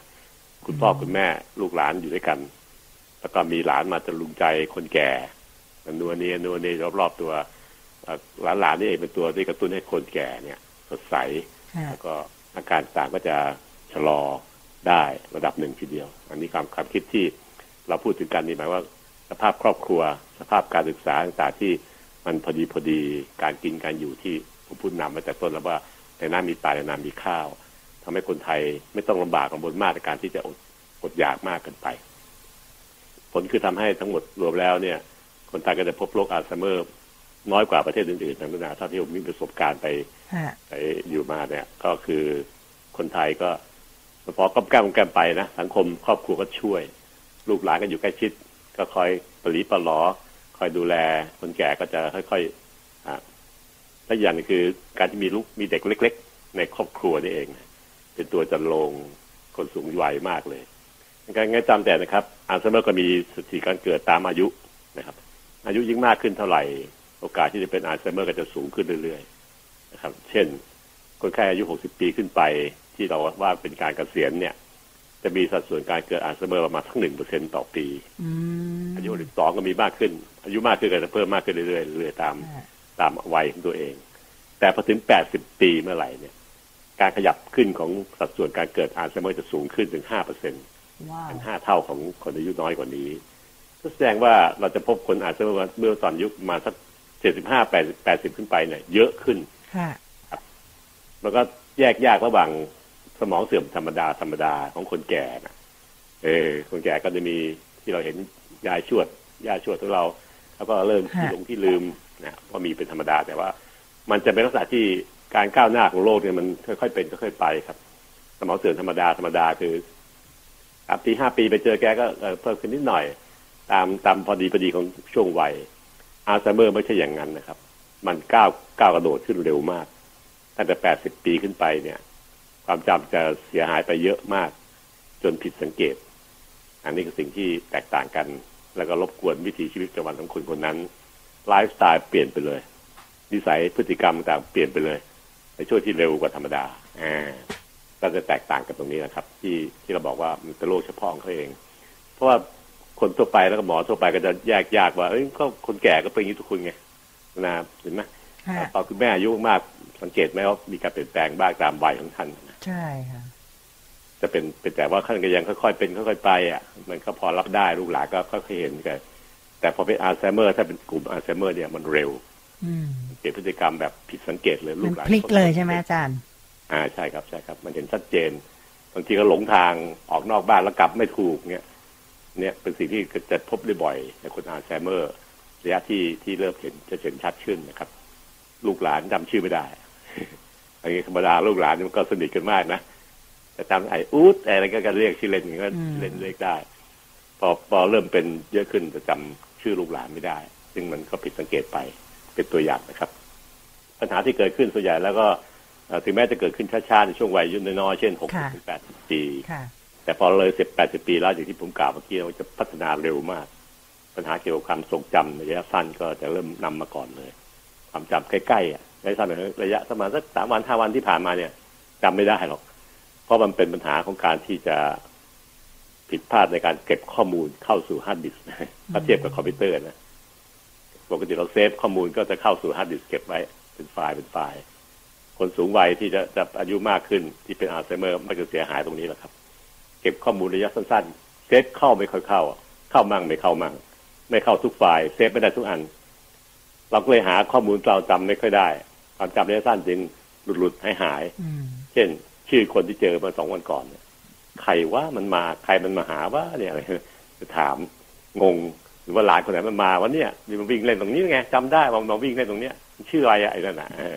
คุณพ่อคุณแม่ลูกหลานอยู่ด้วยกัน แล้วก็มีหลานมาจะลุงใจคนแก่นัวเนียนัวเนียรอบๆตัวหลานหลานนี่เองเป็นตัวที่กระตุ้นให้คนแก่เนี่ยสดใสแล้วก็อาการต่างก็จะชะลอได้ระดับหนึ่งทีเดียว อันนี้ความความคิดที่เราพูดถึงกันนี่หมายว่าสภาพครอบครัว สภาพการศึกษาต่างๆที่มันพอดีพอดีการกินการอยู่ที่ผมพูดนำมาแต่ต้นแล้วว่าในน้ามีปลาในน้ามีข้าว ทำให้คนไทยไม่ต้องลำบากลำบนมากในการที่จะอดอดอยากมากเกินไป ผลคือทำให้ทั้งหมดรวมแล้วเนี่ย คนไทยก็จะพบโรคอัลไซเมอร์น้อยกว่าประเทศอื่นๆทางนานาเท่าที่ผมมีประสบการณ์ไปไปอยู่มาเนี่ย ก็คือคนไทยก็พอก้มแก้มก้มแก้มไปนะสังคมครอบครัวก็ช่วย ลูกหลานก็อยู่ใกล้ชิด ก็คอยปลีปลอคอยดูแล คนแก่ก็จะค่อยๆอ่าและอย่างนึงคือการที่มีลูกมีเด็กเล็ก ๆ ในครอบครัวนี่เอง เป็นตัวชะลอคนสูงวัยมากเลยการง่ายจำแต่นะครับอัลไซเมอร์ก็มีสถิติการเกิดตามอายุนะครับ อายุยิ่งมากขึ้นเท่าไหร่ โอกาสที่จะเป็นอัลไซเมอร์ก็จะสูงขึ้นเรื่อยๆนะครับ เช่น คนไข้อายุ 60 ปีขึ้นไป ที่เราว่าเป็นการเกษียณเนี่ย จะมีสัดส่วนการเกิดอัลไซเมอร์ประมาณสักหนึ่งเปอร์เซ็นต์ต่อปีอายุสองก็มีมากขึ้น อายุมากขึ้นก็จะเพิ่มมากขึ้นเรื่อยๆเรื่อยๆตามตามวัยของตัวเอง แต่พอถึง 80 ปีเมื่อไหร่เนี่ย การขยับขึ้นของสัดส่วนการเกิดอัลไซเมอร์จะสูงขึ้นถึง5เปอร์เซ็นต์เป็นห้าเท่าของคนอายุน้อยกว่านี้ ก็แสดงว่าเราจะพบคนอาจจะเมื่อตอนอายุมาสักเจ็ดสิบห้าแปดแปดสิบขึ้นไปเนี่ยเยอะขึ้นครับแล้วก็แยกยากระหว่างสมองเสื่อมธรรมดาธรรมดาของคนแก่นะเออ คนแก่ก็จะมีที่เราเห็นยายชวดยายชวดของเรา แล้วก็เริ่มที่หลงที่ลืมนะว่ามีเป็นธรรมดาแต่ว่า มันจะเป็นลักษณะที่ การก้าวหน้าของโลกเนี่ยมันค่อยๆเป็นค่อยๆไปครับสมองเสื่อมธรรมดาธรรมดาคือสามปีห้าปีไปเจอแกก็เพิ่มขึ้นนิดหน่อย ตามตามพอดีพอดีของช่วงวัยอัลไซเมอร์ไม่ใช่อย่างนั้นนะครับ มันก้าวก้าวกระโดดขึ้นเร็วมาก ตั้งแต่แปดสิบปีขึ้นไปเนี่ย ความจำจะเสียหายไปเยอะมาก จนผิดสังเกต อันนี้คือสิ่งที่แตกต่างกัน แล้วก็รบกวนวิถีชีวิตประจำวันของคนคนนั้นไลฟ์สไตล์เปลี่ยนไปเลยนิสัยพฤติกรรมต่างเปลี่ยนไปเลย ในช่วงที่เร็วกว่าธรรมดาอ่าก็จะแตกต่างกันตรงนี้นะครับ ที่ที่เราบอกว่ามันเป็นโรคเฉพาะของเขาเอง เพราะว่าคนทั่วไปแล้วก็หมอทั่วไปก็จะแยกยากว่าเอ้ยก็คนแก่ก็เป็นอย่างนี้ทุกคนไงนะเห็นไหมตอนคุณแม่อายุมากสังเกตไหมว่ามีการเปลี่ยนแปลงบ้างตามวัยของท่านใช่ค่ะจะเป็นเป็นแต่ว่าขั้นก็ยังค่อยๆเป็นค่อยๆไปอะมันก็พอรับได้ลูกหลานก็ค่อยๆเห็นกันแต่พอเป็นอัลไซเมอร์ถ้าเป็นกลุ่มอัลไซเมอร์เนี่ยมันเร็ว เปลี่ยนพฤติกรรมแบบผิดสังเกตเลยลูกหลานพลิกเลยใช่ไหมอาจารย์ อ่าใช่ครับใช่ครับ มันเห็นชัดเจนบางทีก็หลงทางออกนอกบ้านแล้วกลับไม่ถูกเนี่ยเนี่ยเป็นสิ่งที่จะพบได้บ่อยในคนอัลไซเมอร์ระยะที่ที่เริ่มเห็นจะเห็นชัดขึ้นนะครับ ลูกหลานจำชื่อไม่ได้อันนี้ธรรมดาลูกหลานมันก็สนิทกันมากนะแต่จำไอ้อูดอะไรก็กันเรียกชื่อเล่นก็เล่นเรียกได้ พอพอเริ่มเป็นเยอะขึ้นจะจำชื่อลูกหลานไม่ได้ ซึ่งมันก็ผิดสังเกตไป เป็นตัวอย่างนะครับ ปัญหาที่เกิดขึ้นส่วนใหญ่แล้วก็ถึงแม้จะเกิดขึ้นช้าๆในช่วงวัยยุ่นน้อยเช่นหกถึงแปดสิบปี แต่พอเลยสิบแปดสิบปีแล้วอย่างที่ผมกล่าวเมื่อกี้มันจะพัฒนาเร็วมาก ปัญหาเกี่ยวกับความทรงจำระยะสั้นก็จะเริ่มนำมาก่อนเลย ความจำใกล้ๆอะระยะสั้นระยะประมาณสักสามวันห้าวันที่ผ่านมาเนี่ยจำไม่ได้หรอก เพราะมันเป็นปัญหาของการที่จะผิดพลาดในการเก็บข้อมูลเข้าสู่ฮาร์ดดิสก์ถ้าเทียบกับคอมพิวเตอร์นะ ปกติเรา save ข้อมูลก็จะเข้าสู่ฮาร์ดดิสก์เก็บไว้เป็นไฟล์เป็นไฟล์ คนสูงวัยที่จะจะอายุมากขึ้นที่เป็นอัลไซเมอร์ไม่จะเสียหายตรงนี้แหละครับ เก็บข้อมูลระยะสั้นๆ save เข้าไม่ค่อยเข้า เข้ามั่งไม่เข้ามั่ง ไม่เข้าทุกไฟล์ save ไม่ได้ทุกอัน เราก็เลยหาข้อมูลเราจำไม่ค่อยได้ความจำระยะสั้นจึงหลุดหลุดหายหายอืมเช่น ชื่อคนที่เจอมาสองวันก่อนเนี่ยใครว่ามันมาใครมันมาหาว่าเนี่ยอะไรจะถามงง หรือว่าหลานคนไหนมันมาวันเนี้ยมีมันวิ่งเล่นตรงนี้ไงจำได้ว่ามันวิ่งเล่นตรงเนี้ยมันชื่ออะไรอะไอ้นั่นน่ะเออ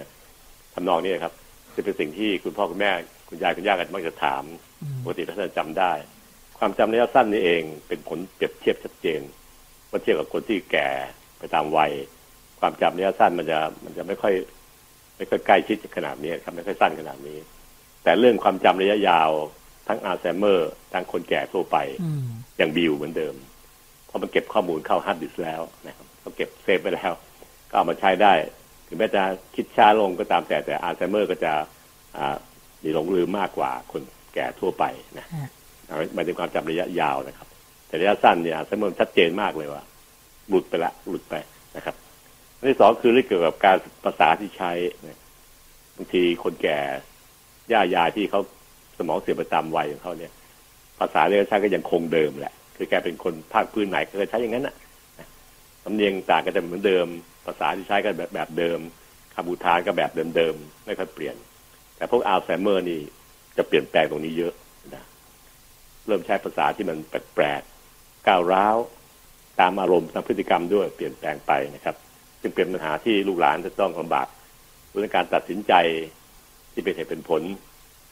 ทำนองนี้ครับจะเป็นสิ่งที่คุณพ่อคุณแม่คุณยายคุณย่ากันมักจะถามอืมปกติท่านจะจำได้ ความจำระยะสั้นนี่เองเป็นผลเปรียบเทียบชัดเจนเมื่อเทียบกับคนที่แก่ไปตามวัย ความจำระยะสั้นมันจะมันจะไม่ค่อย ไม่ค่อยใกล้ชิดขนาดนี้ครับไม่ค่อยสั้นขนาดนี้ แต่เรื่องความจำระยะยาว ทั้งอัลไซเมอร์ทั้งคนแก่ทั่วไปอืมยังบิวเหมือนเดิมเพ ราะมันเก็บข้อมูลเข้าฮาร์ดดิสก์แล้วนะครับเขาเก็บ save ไปแล้ว ก็เอามาใช้ได้ ถึงแม้จะคิดช้าลงก็ตามแต่แต่อัลไซเมอร์ก็จะอ่ามีหลงลืมมากกว่าคนแก่ทั่วไปนะฮะหมายถึงความจำระยะยาวนะครับ แต่ระยะสั้นเนี่ยอัลไซเมอร์ชัดเจนมากเลยว่า หลุดไปละหลุดไปนะครับอันที่สองคือเรื่องเกี่ยวกับการภาษาที่ใช้นะบางทีคนแก่ย่ายายที่เขาสมองเสื่อมไปตามวัยของเขาเนี่ย ภาษาเรียกใช้ก็ยังคงเดิมแหละ คือแกเป็นคนภาคพื้นไหนก็จะใช้อย่างนั้นน่ะนะสำเนียงต่างก็จะเหมือนเดิม ภาษาที่ใช้ก็แบบแบบเดิมคำอุทานก็แบบเดิมๆไม่ค่อยเปลี่ยน แต่พวกอัลไซเมอร์นี่จะเปลี่ยนแปลงตรงนี้เยอะนะเริ่มใช้ภาษาที่มันแปลกๆก้าวร้าวตามอารมณ์ตามพฤติกรรมด้วยเปลี่ยนแปลงไปนะครับ จึงเป็นปัญหาที่ลูกหลานจะต้องลำบากเรื่องการตัดสินใจที่เป็นเหตุเป็นผล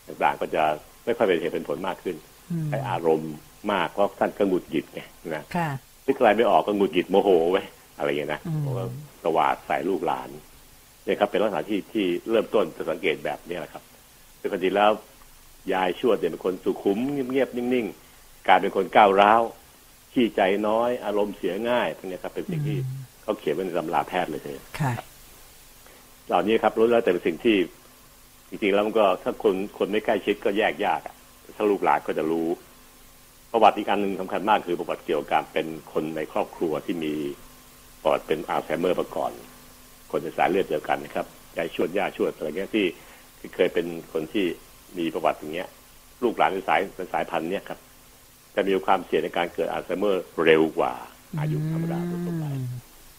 ต่างๆก็จะไม่ค่อยเป็นเหตุเป็นผลมากขึ้นอืมใช้อารมณ์ มากเพราะท่านก็หงุดหงิดไงนะค่ะนึกอะไรไม่ออกก็หงุดหงิดโมโหไว้อะไรอย่างเงี้ยนะอืมผมก็ตวาดใส่ลูกหลานเนี่ยครับ เป็นลักษณะที่ที่เริ่มต้นจะสังเกตแบบนี้แหละครับปกติแล้วยายชวดเนี่ยเป็นคนสุขุมเงียบๆนิ่งๆกลารเป็นคนก้าวร้าวขี้ใจน้อย อารมณ์เสียง่ายพวกเนี้ยครับ เป็นสิ่งที่เขาเขียนไว้ในตำราแพทย์เลยเถอะค่ะเหล่านี้ครับรู้แล้วแต่เป็นสิ่งที่จริงๆแล้วมันก็ถ้าคนคนไม่ใกล้ชิดก็แยกยากอะแต่ถ้าลูกหลานก็จะรู้ ประวัติอีกอันหนึ่งสำคัญมากคือประวัติเกี่ยวกับการเป็นคนในครอบครัวที่มีประวัติเป็นอัลไซเมอร์มาก่อน คนในสายเลือดเดียวกันนะครับยายชวดย่าชวดอะไรเงี้ยที่ที่เคยเป็นคนที่มีประวัติอย่างเงี้ย ลูกหลานในสายในสายพันธุ์เนี้ยครับจะมีความเสี่ยงในการเกิดอัลไซเมอร์เร็วกว่าอายุธรรมดาทั่วไป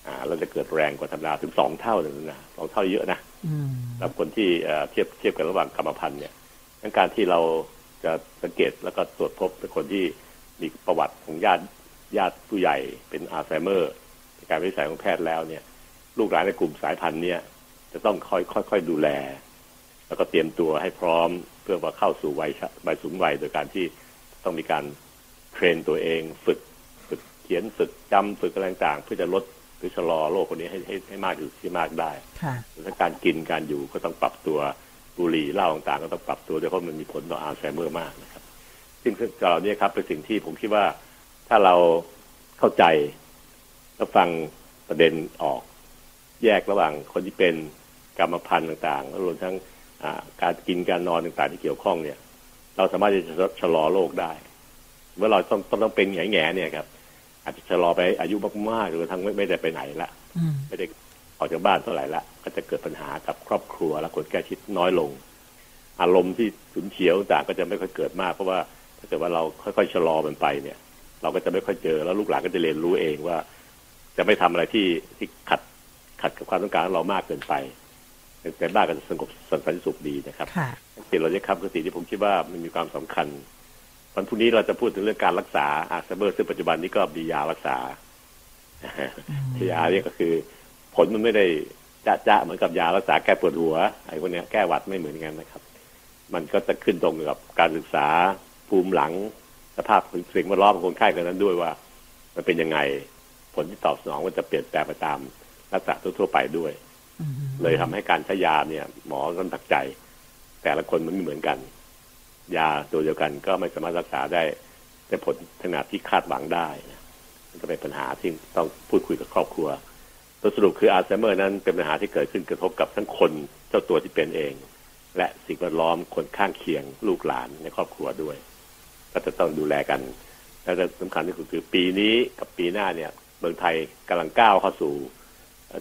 อ่าเราจะเกิดแรงกว่าธรรมดาถึงสองเท่าเลยนะสองเท่าเยอะนะอืมสำหรับคนที่เอ่อเทียบเทียบกันระหว่างกรรมพันธุ์เนี่ยดังการที่เรา จะสังเกตแล้วก็ตรวจพบเป็นคนที่มีประวัติของญาติญาติผู้ใหญ่เป็นอัลไซเมอร์ในการวิจัยของแพทย์แล้วเนี่ย ลูกหลานในกลุ่มสายพันธุ์เนี่ย จะต้องค่อยค่อยค่อยดูแล แล้วก็เตรียมตัวให้พร้อมเพื่อว่าเข้าสู่วัยชะวัยสูงวัยโดยการที่ต้องมีการ train ตัวเอง ฝึกฝึกเขียนฝึกจำฝึกอะไรต่างๆเพื่อจะลดหรือชะลอโรคพวกนี้ให้ให้ให้มากที่สุดที่มากได้ค่ะถ้าการกินการอยู่ก็ต้องปรับตัว บุหรี่เหล้าต่างๆก็ต้องปรับตัวด้วยเพราะมันมีผลต่ออัลไซเมอร์มากนะครับซึ่งเหล่านี้ครับเป็นสิ่งที่ผมคิดว่าถ้าเราเข้าใจแล้วฟังประเด็นออก แยกระหว่างคนที่เป็นกรรมพันธุ์ต่างๆแล้วรวมทั้งการกินการนอนต่างๆที่เกี่ยวข้องเนี่ย เราสามารถจะชะลอโรคได้ เมื่อเราต้องต้องต้องเป็นแง่ๆเนี่ยครับ อาจจะชะลอไปอายุมากๆหรือกระทั่งไม่ไม่ได้ไปไหนละไม่ได้ออกจากบ้านเท่าไหร่ละ ก็จะเกิดปัญหากับครอบครัวและคนใกล้ชิดน้อยลง อารมณ์ที่ฉุนเฉียวต่างก็จะไม่ค่อยเกิดมากเพราะว่าถ้าเกิดว่าเราค่อยๆชะลอมันไปเนี่ย เราก็จะไม่ค่อยเจอแล้วลูกหลานก็จะเรียนรู้เองว่า จะไม่ทำอะไรที่ที่ขัดขัดกับความต้องการของเรามากเกินไปแต่บ้านก็จะสงบสันติสุขดีนะครับค่ะสิ่งเหล่านี้ครับคือสิ่งที่ผมคิดว่ามันมีความสำคัญวันพรุ่งนี้เราจะพูดถึงเรื่องการรักษาอัลไซเมอร์ซึ่งปัจจุบันนี้ก็มียารักษา ยาเนี่ยก็คือ ผลมันไม่ได้ จะจะเหมือนกับยารักษาแก้ปวดหัวไอ้พวกเนี้ยแก้หวัดไม่เหมือนกันนะครับ มันก็จะขึ้นตรงกับการศึกษาภูมิหลังสภาพสิ่งแวดล้อมของคนไข้คนนั้นด้วยว่า มันเป็นยังไงผลที่ตอบสนองก็จะเปลี่ยนแปลงไปตามรักษาทั่วๆไปด้วย เลยทำให้การใช้ยาเนี่ย หมอต้องตักใจ แต่ละคนมันไม่เหมือนกัน ยาตัวเดียวกันก็ไม่สามารถรักษาได้ได้ผลขนาดที่คาดหวังได้นะก็เป็นปัญหาที่ต้องพูดคุยกับครอบครัว ตัวสรุปคืออัลไซเมอร์นั้นเป็นปัญหาที่เกิดขึ้นกระทบกับทั้งคนเจ้าตัวที่เป็นเอง และสิ่งแวดล้อมคนข้างเคียงลูกหลานในครอบครัวด้วย ก็จะต้องดูแลกัน และสำคัญที่สุดคือปีนี้กับปีหน้าเนี่ยเมืองไทยกำลังก้าวเข้าสู่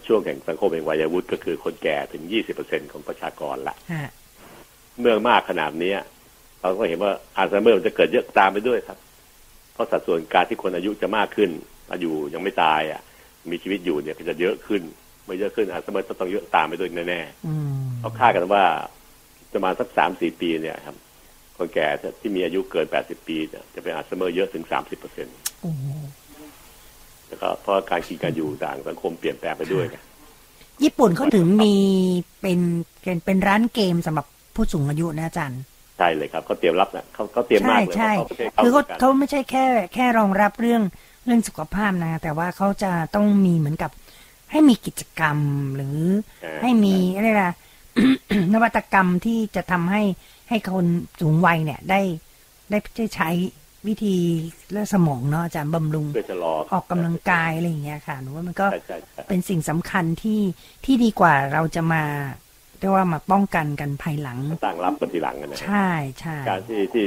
ช่วงแห่งสังคมแห่งวัยวุฒิก็คือคนแก่ถึง 20%ของประชากรละฮะเมื่อมากขนาดเนี้ยเราก็เห็นว่าอัลไซเมอร์มันจะเกิดเยอะตามไปด้วยครับ เพราะสัดส่วนการที่คนอายุจะมากขึ้นอายุยังไม่ตายอะ มีชีวิตอยู่เนี่ยก็จะเยอะขึ้นเมื่อเยอะขึ้นอัลไซเมอร์จะต้องเยอะตามไปด้วยแน่อืมๆเขาคาดกันว่าประมาณสักสามสี่ปีเนี่ยครับ คนแก่ที่มีอายุเกินแปดสิบปีเนี่ยจะเป็นอัลไซเมอร์เยอะถึงสามสิบเปอร์เซ็นต์โอ้โหแล้วก็เพราะการกินการอยู่ต่างสังคมเปลี่ยนแปลงไปด้วยไงญี่ปุ่นเขาถึงมีเป็นเป็นเป็นร้านเกมสำหรับผู้สูงอายุนะอาจารย์ใช่เลยครับเขาเตรียมรับนะเขาเขาเตรียมใช่มากเลยใช่เพราะประเทศคือเขาหมืนกันเขาไม่ใช่แค่ แค่รองรับเรื่อง เรื่องสุขภาพนะ แต่ว่าเขาจะต้องมีเหมือนกับ ให้มีกิจกรรมหรืออ่าให้มีอะไรนะนวัตกรรมที่จะทำให้ให้คนสูงวัยเนี่ยได้ได้ได้ใช้วิธีและสมองเนาะอาจารย์บำรุงเพื่อจะรอออกกำลังกายอะไรอย่างเงี้ยค่ะหนูว่ามันก็ใช่ใช่ใช่เป็นสิ่งสำคัญที่ที่ดีกว่าเราจะมาเรียกว่ามาป้องกันกันภายหลังตั้งรับกันทีหลังกันนะใช่ใช่การที่ที่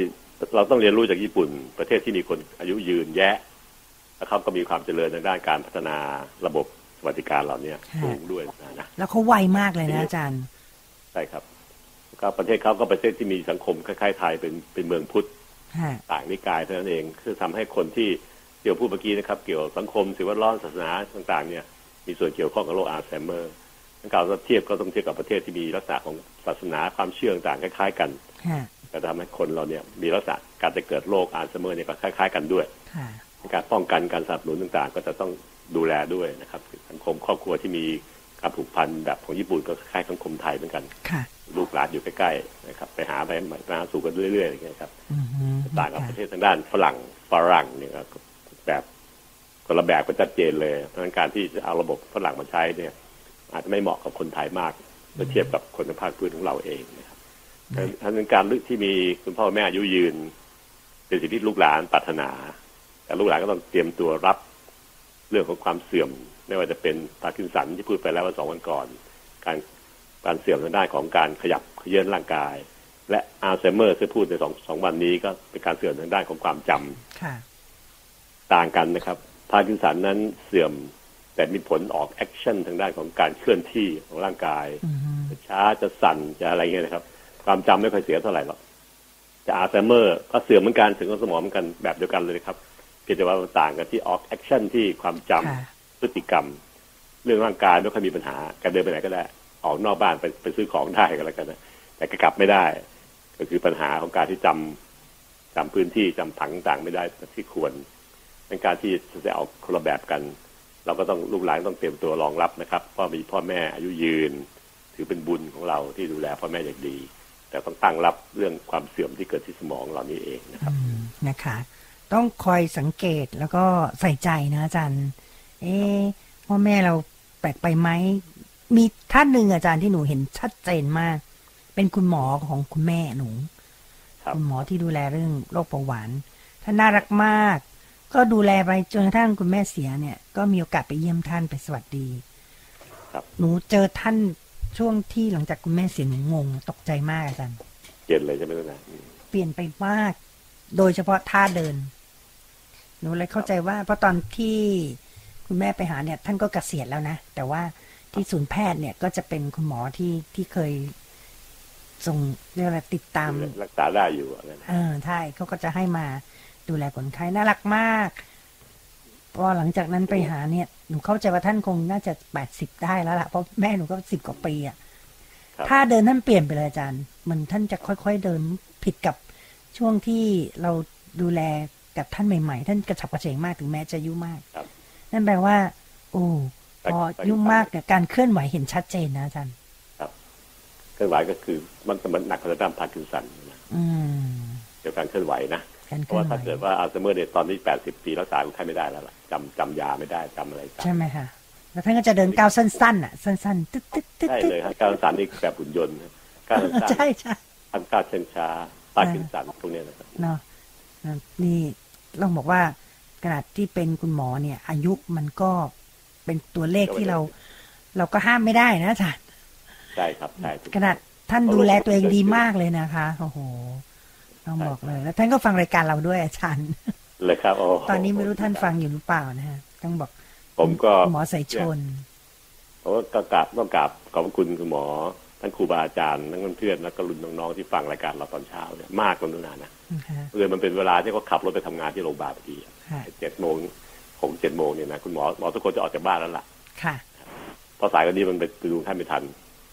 เราต้องเรียนรู้จากญี่ปุ่น ประเทศที่มีคนอายุยืนแยะ แล้วเขาก็มีความเจริญทางด้านการพัฒนาระบบสวัสดิการเหล่านี้สูงด้วยนะนะแล้วเขาไวมากเลยนะอาจารย์ใช่ครับแล้วก็ประเทศเขาก็ประเทศที่มีสังคมคล้ายๆไทยเป็นเป็นเมืองพุทธฮะต่างนิกายเท่านั้นเองคือทำให้คนที่เกี่ยวพูดเมื่อกี้นะครับ เกี่ยวกับสังคมสิ่งแวดล้อมศาสนาต่างๆ เนี่ย มีส่วนเกี่ยวข้องกับโรคอัลไซเมอร์ถ้าเราเทียบก็ต้องเทียบกับประเทศที่มีลักษณะของศาสนาความเชื่อต่างๆคล้าย ๆ กันฮะก็ทำให้คนเราเนี่ยมีลักษณะการจะเกิดโรคอัลไซเมอร์เนี่ยก็คล้าย ๆ กันด้วยค่ะ การป้องกันการสนับสนุนต่างๆ ก็จะต้องดูแลด้วยนะครับ สังคมครอบครัวที่มีการผูกพันแบบของญี่ปุ่นก็คล้ายๆสังคมไทยเหมือนกันค่ะลูกหลานอยู่ใกล้ๆนะครับ ไปหาไปมาหาสู่กันเรื่อยๆอย่างเงี้ยครับอือฮึต่างกับประเทศทางด้านฝรั่งฝรั่งเนี่ยก็แบบคนละแบบก็ชัดเจนเลยเพราะฉะนั้นการที่จะเอาระบบฝรั่งมาใช้เนี่ย อาจจะไม่เหมาะกับคนไทยมากเมื่อเทียบกับคนในภาคพื้นของเราเองนะครับทั้งนั้นการที่มีคุณพ่อแม่อายุยืนเป็นสิ่งที่ลูกหลานปรารถนา แต่ลูกหลานก็ต้องเตรียมตัวรับเรื่องของความเสื่อม ไม่ว่าจะเป็นพาร์กินสันที่พูดไปแล้วว่าสองวันก่อน การการเสื่อมทางด้านของการขยับเขยื้อนร่างกาย และอัลไซเมอร์ที่พูดในสองสองวันนี้ก็เป็นการเสื่อมทางด้านของความจำค่ะต่างกันนะครับพาร์กินสันนั้นเสื่อมแต่มีผลออก action ทางด้านของการเคลื่อนที่ของร่างกายอือฮึจะช้าจะสั่นจะอะไรเงี้ยนะครับ ความจำไม่ค่อยเสียเท่าไหร่หรอกแต่อัลไซเมอร์ก็เสื่อมเหมือนกันถึงกับสมองเหมือนกันแบบเดียวกันเลยครับ เพียงแต่ว่ามันต่างกันที่ออก action ที่ความจำค่ะพฤติกรรม เรื่องร่างกายไม่ค่อยมีปัญหาการเดินไปไหนก็ได้ ออกนอกบ้านไปไปซื้อของได้ก็แล้วกันนะแต่ก็กลับไม่ได้ ก็คือปัญหาของการที่จำจำพื้นที่จำผังต่างไม่ได้ที่ควรเป็นการที่จะเอาคนละแบบกัน เราก็ต้องลูกหลานต้องเตรียมตัวรองรับนะครับเพราะมีพ่อแม่อายุยืน ถือเป็นบุญของเราที่ดูแลพ่อแม่อย่างดี แต่ต้องตั้งรับเรื่องความเสื่อมที่เกิดที่สมองเหล่านี้เองนะครับอืมนะคะ ต้องคอยสังเกตแล้วก็ใส่ใจนะอาจารย์ เอ๊ะพ่อแม่เราแปลกไปไหม มีท่านหนึ่งอาจารย์ที่หนูเห็นชัดเจนมาก เป็นคุณหมอของคุณแม่หนูครับคุณหมอที่ดูแลเรื่องโรคเบาหวานท่านน่ารักมาก ก็ดูแลไปจนกระทั่งคุณแม่เสียเนี่ย ก็มีโอกาสไปเยี่ยมท่านไปสวัสดีครับหนูเจอท่านช่วงที่หลังจากคุณแม่เสียหนูงงตกใจมากอาจารย์ เปลี่ยนเลยใช่ไหมล่ะนะอืมเปลี่ยนไปมาก โดยเฉพาะท่าเดิน หนูเลยเข้าใจว่าเพราะตอนที่คุณแม่ไปหาเนี่ย ท่านก็เกษียณแล้วนะ แต่ว่าที่ศูนย์แพทย์เนี่ยก็จะเป็นคุณหมอที่ที่เคยส่งเรียกอะไรติดตามรักษาได้อยู่อะไรนะเออใช่เขาก็จะให้มาดูแลคนไข้น่ารักมากพอหลังจากนั้นไปหาเนี่ยหนูเข้าใจว่าท่านคงน่าจะแปดสิบได้แล้วล่ะเพราะแม่หนูก็สิบกว่าปีอะครับถ้าเดินท่านเปลี่ยนไปเลยอาจารย์ เหมือนท่านจะค่อยๆเดินผิดกับช่วงที่เราดูแล กับท่านใหม่ๆ ท่านกระฉับกระเฉงมากถึงแม้จะอายุมากครับนั่นแปลว่า โอ้แต่พอแต่อายุมากเนี่ยการเคลื่อนไหวเห็นชัดเจนนะอาจารย์เคลื่อนไหวก็คือมันมันหนักกว่าด้านพาร์กินสันนะอืมเกี่ยวกับการเคลื่อนไหวนะการเพเคลื่ราะอว่านไหวถ้าเกิดว่าอัลไซเมอร์เนี่ยตอนนี้แปดสิบปีรักษาคนไข้ไม่ได้แล้วล่ะจำจำยาไม่ได้จำอะไรจำใช่ไหมคะแล้วท่านก็จะเดินก้าวสั้นๆอะ สั้นๆตึ๊ดตึ๊ดตึ๊ดใช่ตึ๊ดเลยครับการรักษานี่แบบหุ่นยนต์นะการรักษาใช่ใช่ทำการเชิงช้าพาร์กินสันพวกเนี้ยนะครับเนาะนี่ ต้องบอกว่าขนาดที่เป็นคุณหมอเนี่ย อายุมันก็เป็นตัวเลขที่เรา เราก็ห้ามไม่ได้นะอาจารย์ใช่ครับใช่ถูกขนาดท่านดูแลตัวเองดีมากเลยนะคะโอ้โหต้องบอกเลย แล้วท่านก็ฟังรายการเราด้วยอาจารย์เลยครับโตอนนี้ไม่รู้ท่านฟังอยู่หรือเปล่านะฮะต้องบอก ผมก็หมอสายชนผมก็กราบต้องกราบขอบพระคุณคุณหมอทั้งครูบาอาจารย์ทั้งเพื่อนๆแล้วก็รุ่นน้องๆที่ฟังรายการเราตอนเช้าเนี่ยมากกว่านู้นนะนะนะคะ เออมันเป็นเวลาที่เขาขับรถไปทำงานที่โรงพยาบาลพอดีค่ะเจ็ดโมงหกเจ็ดโมงเนี่ยนะคุณหมอหมอทุกคนจะออกจากบ้านแล้วล่ะค่ะเพราะสายกว่านี้มันไปดูคนไข้ไม่ทัน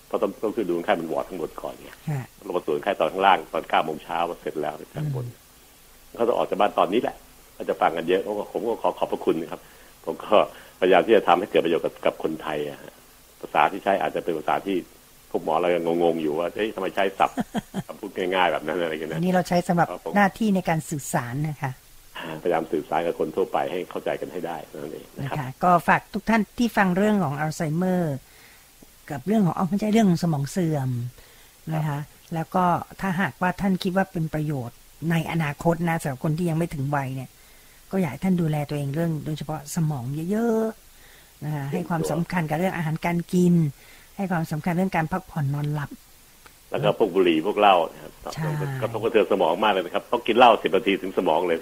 เพราะต้องต้องคือดูคนไข้มันวอร์ดทั้งหมดก่อนเนี่ยค่ะเรามาตรวจคนไข้ตอนข้างล่างตอนเก้าโมงเช้าเสร็จแล้วข้างบนเขาจะออกจากบ้านตอนนี้แหละเขาจะฟังกันเยอะผมก็ผมก็ขอขอบพระคุณนะครับ ผมก็พยายามที่จะทำให้เกิดประโยชน์กับกับคนไทยอะฮะภาษาที่ใช้อาจจะเป็นภาษาที่ พวกหมอเรายังงงๆอยู่ว่าเฮ้ยทำไมใช้ศัพท์คำพูดง่ายๆแบบนั้นอะไรกันอันะนนี้เราใช้สำหรับครับผมหน้าที่ในการสื่อสารนะคะพยายามสื่อสารกับคนทั่วไปให้เข้าใจกันให้ได้นั่นเองนะนะครับคะก็ฝากทุกท่านที่ฟังเรื่องของอัลไซเมอร์ กับเรื่องของอ๋อไม่ใช่เรื่องของสมองเสื่อมนะคะแล้วก็ถ้าหากว่าท่านคิดว่าเป็นประโยชน์ในอนาคตนะสำหรับคนที่ยังไม่ถึงวัยเนี่ย ก็อยากให้ท่านดูแลตัวเองเรื่อง โดยเฉพาะสมองเยอะๆนะคะให้ความสำคัญกับเรื่องอาหารการกิน ให้ความสำคัญเรื่องการพักผ่อนนอนหลับ แล้วก็พวกบุหรี่พวกเหล้านะครับใช่ก็ต้องกระเทือนสมองมากเลยนะครับต้องกินเหล้าสิบนาทีถึงสมองเลย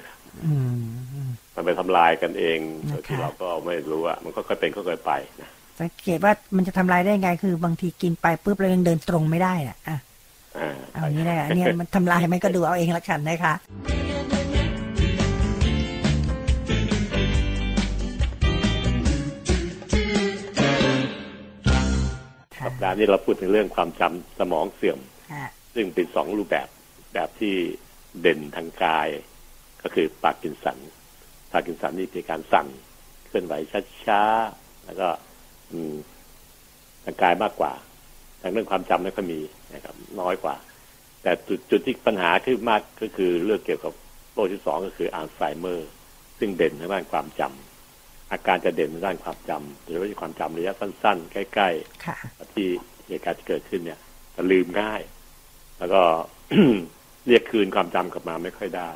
อืมอืมมันไปทำลายกันเองนะคะโดยที่เราก็ไม่รู้อะมันก็ค่อยเป็นค่อยๆไปนะสังเกตว่ามันจะทำลายได้ไงคือบางทีกินไปปุ๊บเรายังเดินตรงไม่ได้อะอะอ่าเอาอย่างนี้เลยอันเนี้ยมันทำลายไหมก็ดูเอาเองละกันนะคะ คราวนี้เราพูดถึงเรื่องความจำสมองเสื่อมค่ะซึ่งเป็นสองรูปแบบแบบที่เด่นทางกาย ก็คือพาร์กินสันพาร์กินสันนี่เป็นการสั่นเคลื่อนไหวช้าๆแล้วก็อืมทางกายมากกว่า ทางเรื่องความจำไม่ค่อยมีนะครับ น้อยกว่า แต่จุดจุดที่ปัญหาขึ้นมากก็คือเรื่องเกี่ยวกับโรคที่สองก็คืออัลไซเมอร์ ซึ่งเด่นทางด้านความจำ อาการจะเด่นทางด้านความจำโดยเฉพาะความจำระยะสั้น ๆ ใกล้ๆค่ะที่เหตุการณ์ที่เกิดขึ้นเนี่ยจะลืมง่าย แล้วก็เรียกคืนความจำกลับมาไม่ค่อยได้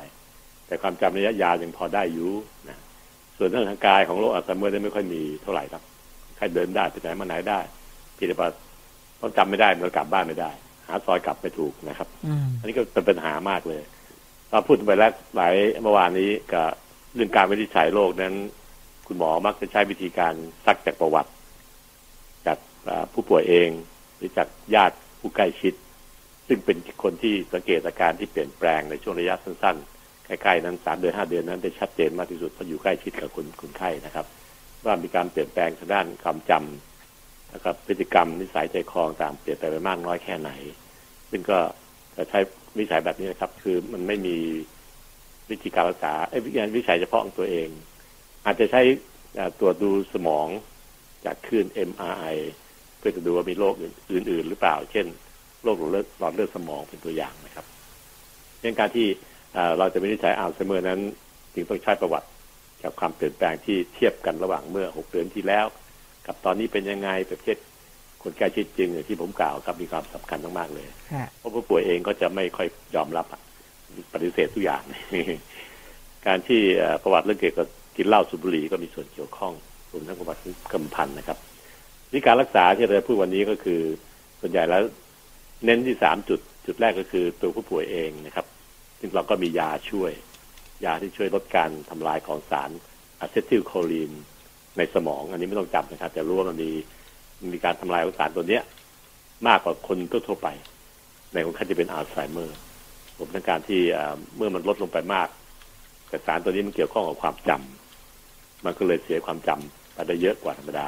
แต่ความจำระยะยาวยังพอได้อยู่นะส่วนเรื่องทางกายของโรคอัลไซเมอร์เนี่ยไม่ค่อยมีเท่าไหร่ครับใครเดินได้ไปไหนมาไหนได้เพียงแต่ว่าต้องจำไม่ได้มันกลับบ้านไม่ได้ หาซอยกลับไม่ถูกนะครับอืมอันนี้ก็เป็นปัญหามากเลยเราพูดไปแล้วหลายเมื่อวานนี้กับเรื่องการวินิจฉัยโรคนั้น คุณหมอมักจะใช้วิธีการซักจากประวัติ จากผู้ป่วยเอง หรือจากญาติผู้ใกล้ชิด ซึ่งเป็นคนที่สังเกตอาการที่เปลี่ยนแปลงในช่วงระยะสั้นๆ ใกล้ๆนั้นสามเดือนห้าเดือนนั้นได้ชัดเจนมากที่สุดเพราะอยู่ใกล้ชิดกับคนคนไข้นะครับ ว่ามีการเปลี่ยนแปลงทางด้านความจำแล้วก็พฤติกรรมนิสัยใจคอต่างเปลี่ยนไปไปมากน้อยแค่ไหน ซึ่งก็จะใช้วิจัยแบบนี้นะครับ คือมันไม่มีวิธีการรักษาเอ้วิธีการวิจัยเฉพาะของตัวเอง อาจจะใช้อ่าตรวจดูสมองจากคลื่น MRI เพื่อจะดูว่ามีโรคอื่น ๆ หรือเปล่า เช่นโรคหลอดเลือดหลอดเลือดสมองเป็นตัวอย่างนะครับเช่นการที่อ่าเราจะวินิจฉัยอัลไซเมอร์นั้นจึงต้องใช้ประวัติกับความเปลี่ยนแปลงที่เทียบกันระหว่างเมื่อหกเดือนที่แล้ว กับตอนนี้เป็นยังไงประเภทคนใกล้ชิดจริงอย่างที่ผมกล่าวครับมีความสำคัญมากๆเลยค่ะเพราะผู้ป่วยเองก็จะไม่ค่อยยอมรับอะปฏิเสธทุกอย่าง การที่เอ่อประวัติเรื่องเกี่ยวกับ กินเหล้าสูบบุหรี่ก็มีส่วนเกี่ยวข้องรวมทั้งประวัติกำพันธ์นะครับวิธีการรักษาที่เราจะพูดวันนี้ก็คือ ส่วนใหญ่แล้ว เน้นที่สามจุด จุดแรกก็คือตัวผู้ป่วยเองนะครับ ซึ่งเราก็มียาช่วย ยาที่ช่วยลดการทำลายของสารอะเซทิลโคลีนในสมอง อันนี้ไม่ต้องจำนะครับ แต่รู้ว่ามันมีมีการทำลายของสารตัวเนี้ย มากกว่าคนทั่วๆไป ในคนไข้ที่เป็นอัลไซเมอร์ผมต้องการที่เอ่อเมื่อมันลดลงไปมาก แต่สารตัวนี้มันเกี่ยวข้องกับความจำ มันก็เลยเสียความจำไปได้เยอะกว่าธรรมดา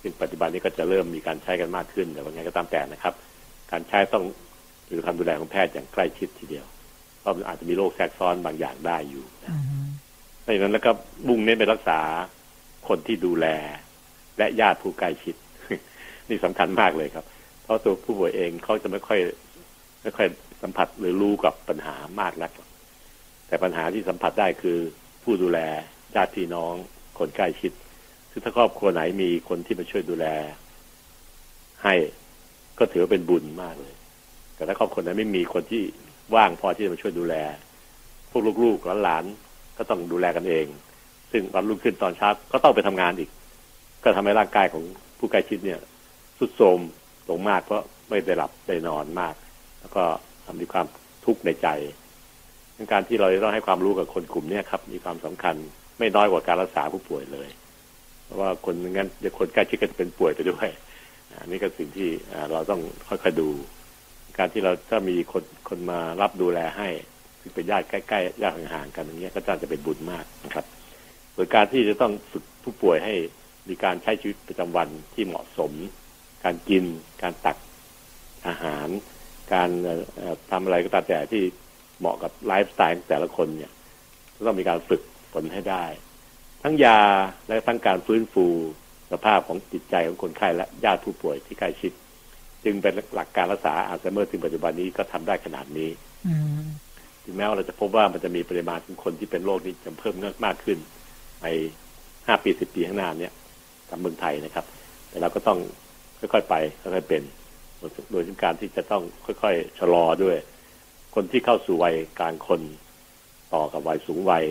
ซึ่งปัจจุบันนี้ก็จะเริ่มมีการใช้กันมากขึ้นแต่ว่าไงก็ตามแต่นะครับ การใช้ต้องอยู่ในความดูแลของแพทย์อย่างใกล้ชิดทีเดียว เพราะมันอาจจะมีโรคแทรกซ้อนบางอย่างได้อยู่นะอืมเพราะฉะนั้นแล้วก็มุ่งเน้นไปรักษาคนที่ดูแล และญาติผู้ใกล้ชิด นี่สำคัญมากเลยครับ เพราะตัวผู้ป่วยเองเขาจะไม่ค่อยไม่ค่อยสัมผัสหรือรู้กับปัญหามากนัก แต่ปัญหาที่สัมผัสได้คือผู้ดูแลญาติพี่น้อง คนใกล้ชิดคือถ้าครอบครัวไหนมีคนที่มาช่วยดูแล ให้ก็ถือว่าเป็นบุญมากเลย แต่ถ้าครอบครัวไหนไม่มีคนที่ว่างพอที่จะมาช่วยดูแล พวกลูกๆหลานๆก็ต้องดูแลกันเอง ซึ่งวันรุ่งขึ้นตอนเช้าก็ต้องไปทำงานอีก ก็ทำให้ร่างกายของผู้ใกล้ชิดเนี่ยสุดโทรมลงมากเพราะไม่ได้หลับได้นอนมาก แล้วก็มีความทุกข์ในใจการที่เราจะต้องให้ความรู้กับคนกลุ่มนี้ครับ มีความสำคัญ ไม่น้อยกว่าการรักษาผู้ป่วยเลย เพราะว่าคนงั้นจะคนใกล้ชิดกันเป็นป่วยไปด้วยอันนี้ก็สิ่งที่เราต้องค่อยๆดู การที่เราถ้ามีคนคนมารับดูแลให้ซึ่งเป็นญาติใกล้ๆญาติห่างๆกันอย่างเงี้ยก็จะเป็นบุญมากนะครับโดยการที่จะต้องฝึกผู้ป่วยให้มีการใช้ชีวิตประจำวันที่เหมาะสม การกิน การตักอาหาร การทำอะไรก็ตามแต่ที่เหมาะกับไลฟ์สไตล์แต่ละคนเนี่ยต้องมีการฝึก ฝนให้ได้ ทั้งยาและทั้งการฟื้นฟูสภาพของจิตใจของคนไข้และญาติผู้ป่วยที่ใกล้ชิด จึงเป็นหลักการรักษาอัลไซเมอร์ถึงปัจจุบันนี้ก็ทำได้ขนาดนี้ถึงแม้ว่าเราจะพบว่ามันจะมีปริมาณของคนที่เป็นโรคนี้จะเพิ่มมากขึ้นในห้าปีสิบปีข้างหน้าเนี่ยทำเมืองไทยนะครับ แต่เราก็ต้องค่อยๆไปค่อยๆเป็นโดยการที่จะต้องค่อยๆชะลอด้วย คนที่เข้าสู่วัยกลางคนต่อกับวัยสูงวัย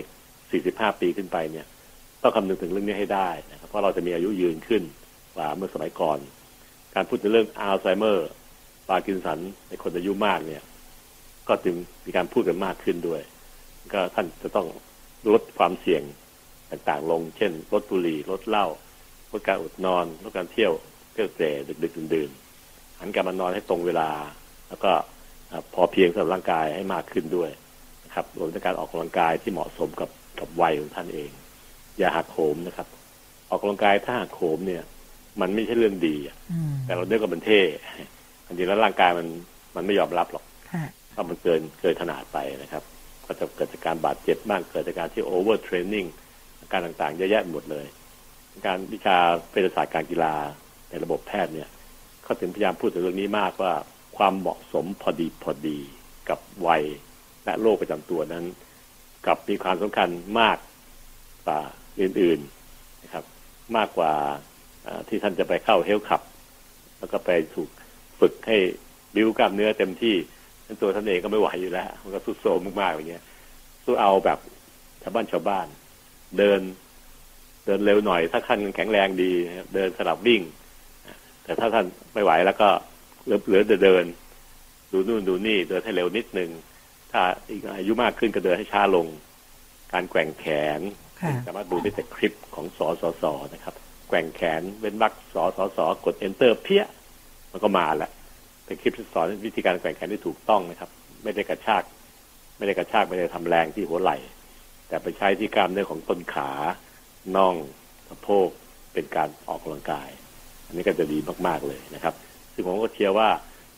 45 ปีขึ้นไปเนี่ย ต้องคำนึงถึงเรื่องนี้ให้ได้นะครับเพราะเราจะมีอายุยืนขึ้นกว่าเมื่อสมัยก่อน การพูดถึงเรื่องอัลไซเมอร์พาร์กินสันในคนอายุมากเนี่ย ก็จึงมีการพูดกันมากขึ้นด้วย ก็ท่านจะต้องลดความเสี่ยงต่างๆ ลง เช่นลดบุหรี่ลดเหล้าลดการอดนอนลดการเที่ยวเที่ยวเตร่ดึกๆดื่นๆหันกลับมานอนให้ตรงเวลา แล้วก็พอเพียงสำหรับร่างกายให้มากขึ้นด้วยครับรวมถึงการออกกำลังกายที่เหมาะสมกับ กับวัยของท่านเอง อย่าหักโหมนะครับ ออกกำลังกายถ้าหักโหมเนี่ย มันไม่ใช่เรื่องดีแต่เราเรียกว่ามันเท่อันนี้แล้วร่างกายมันมันไม่ยอมรับหรอกถ้ามันเกินเกินขนาดไปนะครับ ก็จะเกิดจากการบาดเจ็บบ้างเกิดจากการที่ overtraining การต่างๆเยอะแยะหมดเลย การวิชาเภสัชศาสตร์การกีฬาในระบบแพทย์เนี่ยเขาถึงพยายามพูดถึงเรื่องนี้มากว่าความเหมาะสมพอดีพอดีกับวัยและโรคประจำตัวนั้น กับมีความสำคัญมากกว่าอื่นๆนะครับ มากกว่าที่ท่านจะไปเข้าเฮลคับ แล้วก็ไปถูกฝึกให้บิ้วกล้ามเนื้อเต็มที่ทั้นตัวท่านเองก็ไม่ไหวอยู่แล้ว มันก็สุดโทรมมากๆอย่างเงี้ยสู้เอาแบบชาวบ้านชาวบ้าน เดิน เดินเร็วหน่อย ถ้าขั้นแข็งแรงดีเดินสลับวิ่ง แต่ถ้าท่านไม่ไหวแล้วก็เหลือเหลือเดิน ดูนู่นดูนี่เดินให้เร็วนิดนึง ถ้าอีกอายุมากขึ้นก็เดินให้ช้าลง การแกว่งแขน สามารถดูได้จากคลิปของสอสอสอนะครับ แกว่งแขนเว้นวรรคสอสอสอกด enter เพี้ยมันก็มาแล้วเป็นคลิปที่สอนวิธีการแกว่งแขนที่ถูกต้องนะครับ ไม่ได้กระชาก ไม่ได้กระชากไม่ได้ทำแรงที่หัวไหล่ แต่ไปใช้ที่กล้ามเนื้อของต้นขาน่องสะโพกเป็นการออกกำลังกาย อันนี้ก็จะดีมากๆเลยนะครับ ซึ่งผมก็เชื่อว่า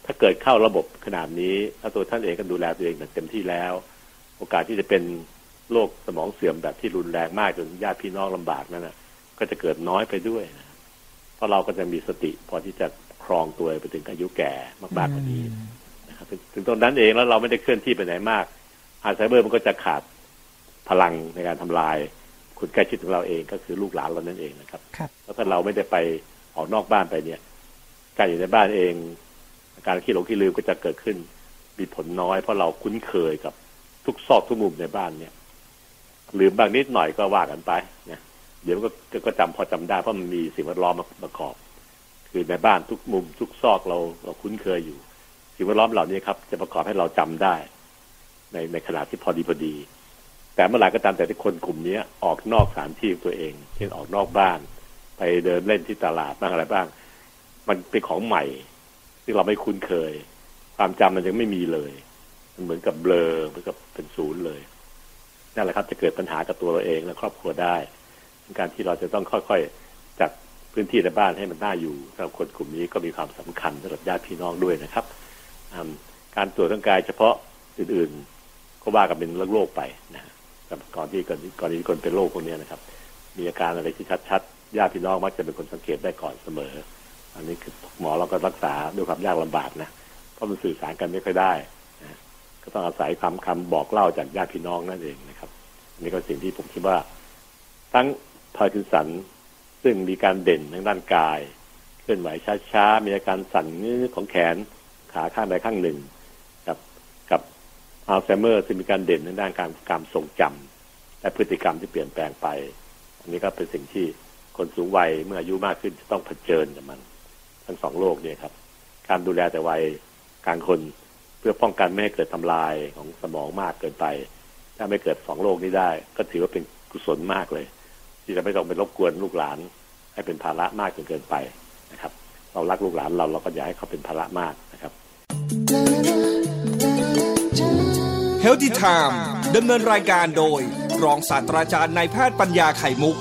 ถ้าเกิดเข้าระบบขนาดนี้ถ้าตัวท่านเองก็ดูแลตัวเองแบบเต็มที่แล้ว โอกาสที่จะเป็นโรคสมองเสื่อมแบบที่รุนแรงมากจนญาติพี่น้องลำบากนั่นนะก็จะเกิดน้อยไปด้วยนะเพราะเราก็จะมีสติพอที่จะครองตัวไปถึงอายุแก่มากๆกว่านี้นะครับถึงตรงนั้นเองแล้วเราไม่ได้เคลื่อนที่ไปไหนมากอัลไซเมอร์มันก็จะขาดพลังในการทำลายคุณใกล้ชิดของเราเองก็คือลูกหลานเรานั่นเองนะครับ แล้วถ้าเราไม่ได้ไปออกนอกบ้านไปเนี่ย การอยู่ในบ้านเอง การขี้หลงขี้ลืมก็จะเกิดขึ้น มีผลน้อยเพราะเราคุ้นเคยกับทุกซอกทุกมุมในบ้านเนี่ยลืมบางนิดหน่อยก็ว่ากันไปนะเดี๋ยวก็ก็จำพอจำได้เพราะมันมีสิ่งแวดล้อมมาประกอบ คือในบ้านทุกมุมทุกซอกเราเราคุ้นเคยอยู่ สิ่งแวดล้อมเหล่านี้ครับ จะประกอบให้เราจำได้ ในในขนาดที่พอดีพอดี แต่เมื่อไหร่ก็ตามแต่ที่คนกลุ่มนี้ออกนอกสถานที่ตัวเอง เช่นออกนอกบ้าน ไปเดินเล่นที่ตลาดบ้างอะไรบ้าง มันเป็นของใหม่ ที่เราไม่คุ้นเคย ความจำมันยังไม่มีเลย มันเหมือนกับเบลอเหมือนกับเป็นศูนย์เลยนั่นแหละครับ จะเกิดปัญหากับตัวเราเองและครอบครัวได้การที่เราจะต้องค่อยๆจัดพื้นที่ในบ้านให้มันน่าอยู่สำหรับคนกลุ่มนี้ก็มีความสำคัญสำหรับญาติพี่น้องด้วยนะครับการตรวจร่างกายเฉพาะอื่นๆ ก็ว่ากันเป็นโรคไปนะก่อนที่ก่อนก่อนที่คนเป็นโรคพวกนี้นะครับ มีอาการอะไรที่ชัดๆญาติพี่น้องมักจะเป็นคนสังเกตได้ก่อนเสมอ อันนี้คือหมอเราก็รักษาด้วยความยากลำบากนะเพราะมันสื่อสารกันไม่ค่อยได้นะก็ต้องอาศัยคำคำบอกเล่าจากญาติพี่น้องนั่นเองนะครับอันนี้ก็สิ่งที่ผมคิดว่า ทั้งพาร์กินสันซึ่งมีการเด่นทางด้านกายเคลื่อนไหวช้าๆมีอาการสั่นงื้อของแขนขาข้างใดข้างหนึ่ง กับกับอัลไซเมอร์ซึ่งมีการเด่นทางด้านการการทรงจำและพฤติกรรมที่เปลี่ยนแปลงไป อันนี้ก็เป็นสิ่งที่คนสูงวัยเมื่ออายุมากขึ้นจะต้องเผชิญกับมัน ทั้งสองโรคเนี่ยครับ การดูแลแต่วัยกลางคนเพื่อป้องกันไม่ให้เกิดทำลายของสมองมากเกินไป ถ้าไม่เกิดสองโรคนี้ได้ ก็ถือว่าเป็นกุศลมากเลย ที่จะไม่ต้องไปรบกวนลูกหลาน ให้เป็นภาระมากจนเกินไปนะครับ เรารักลูกหลานเราเราก็อย่าให้เขาเป็นภาระมากนะครับ Healthy Time ดำเนินรายการโดย รองศาสตราจารย์นายแพทย์ปัญญาไข่มุก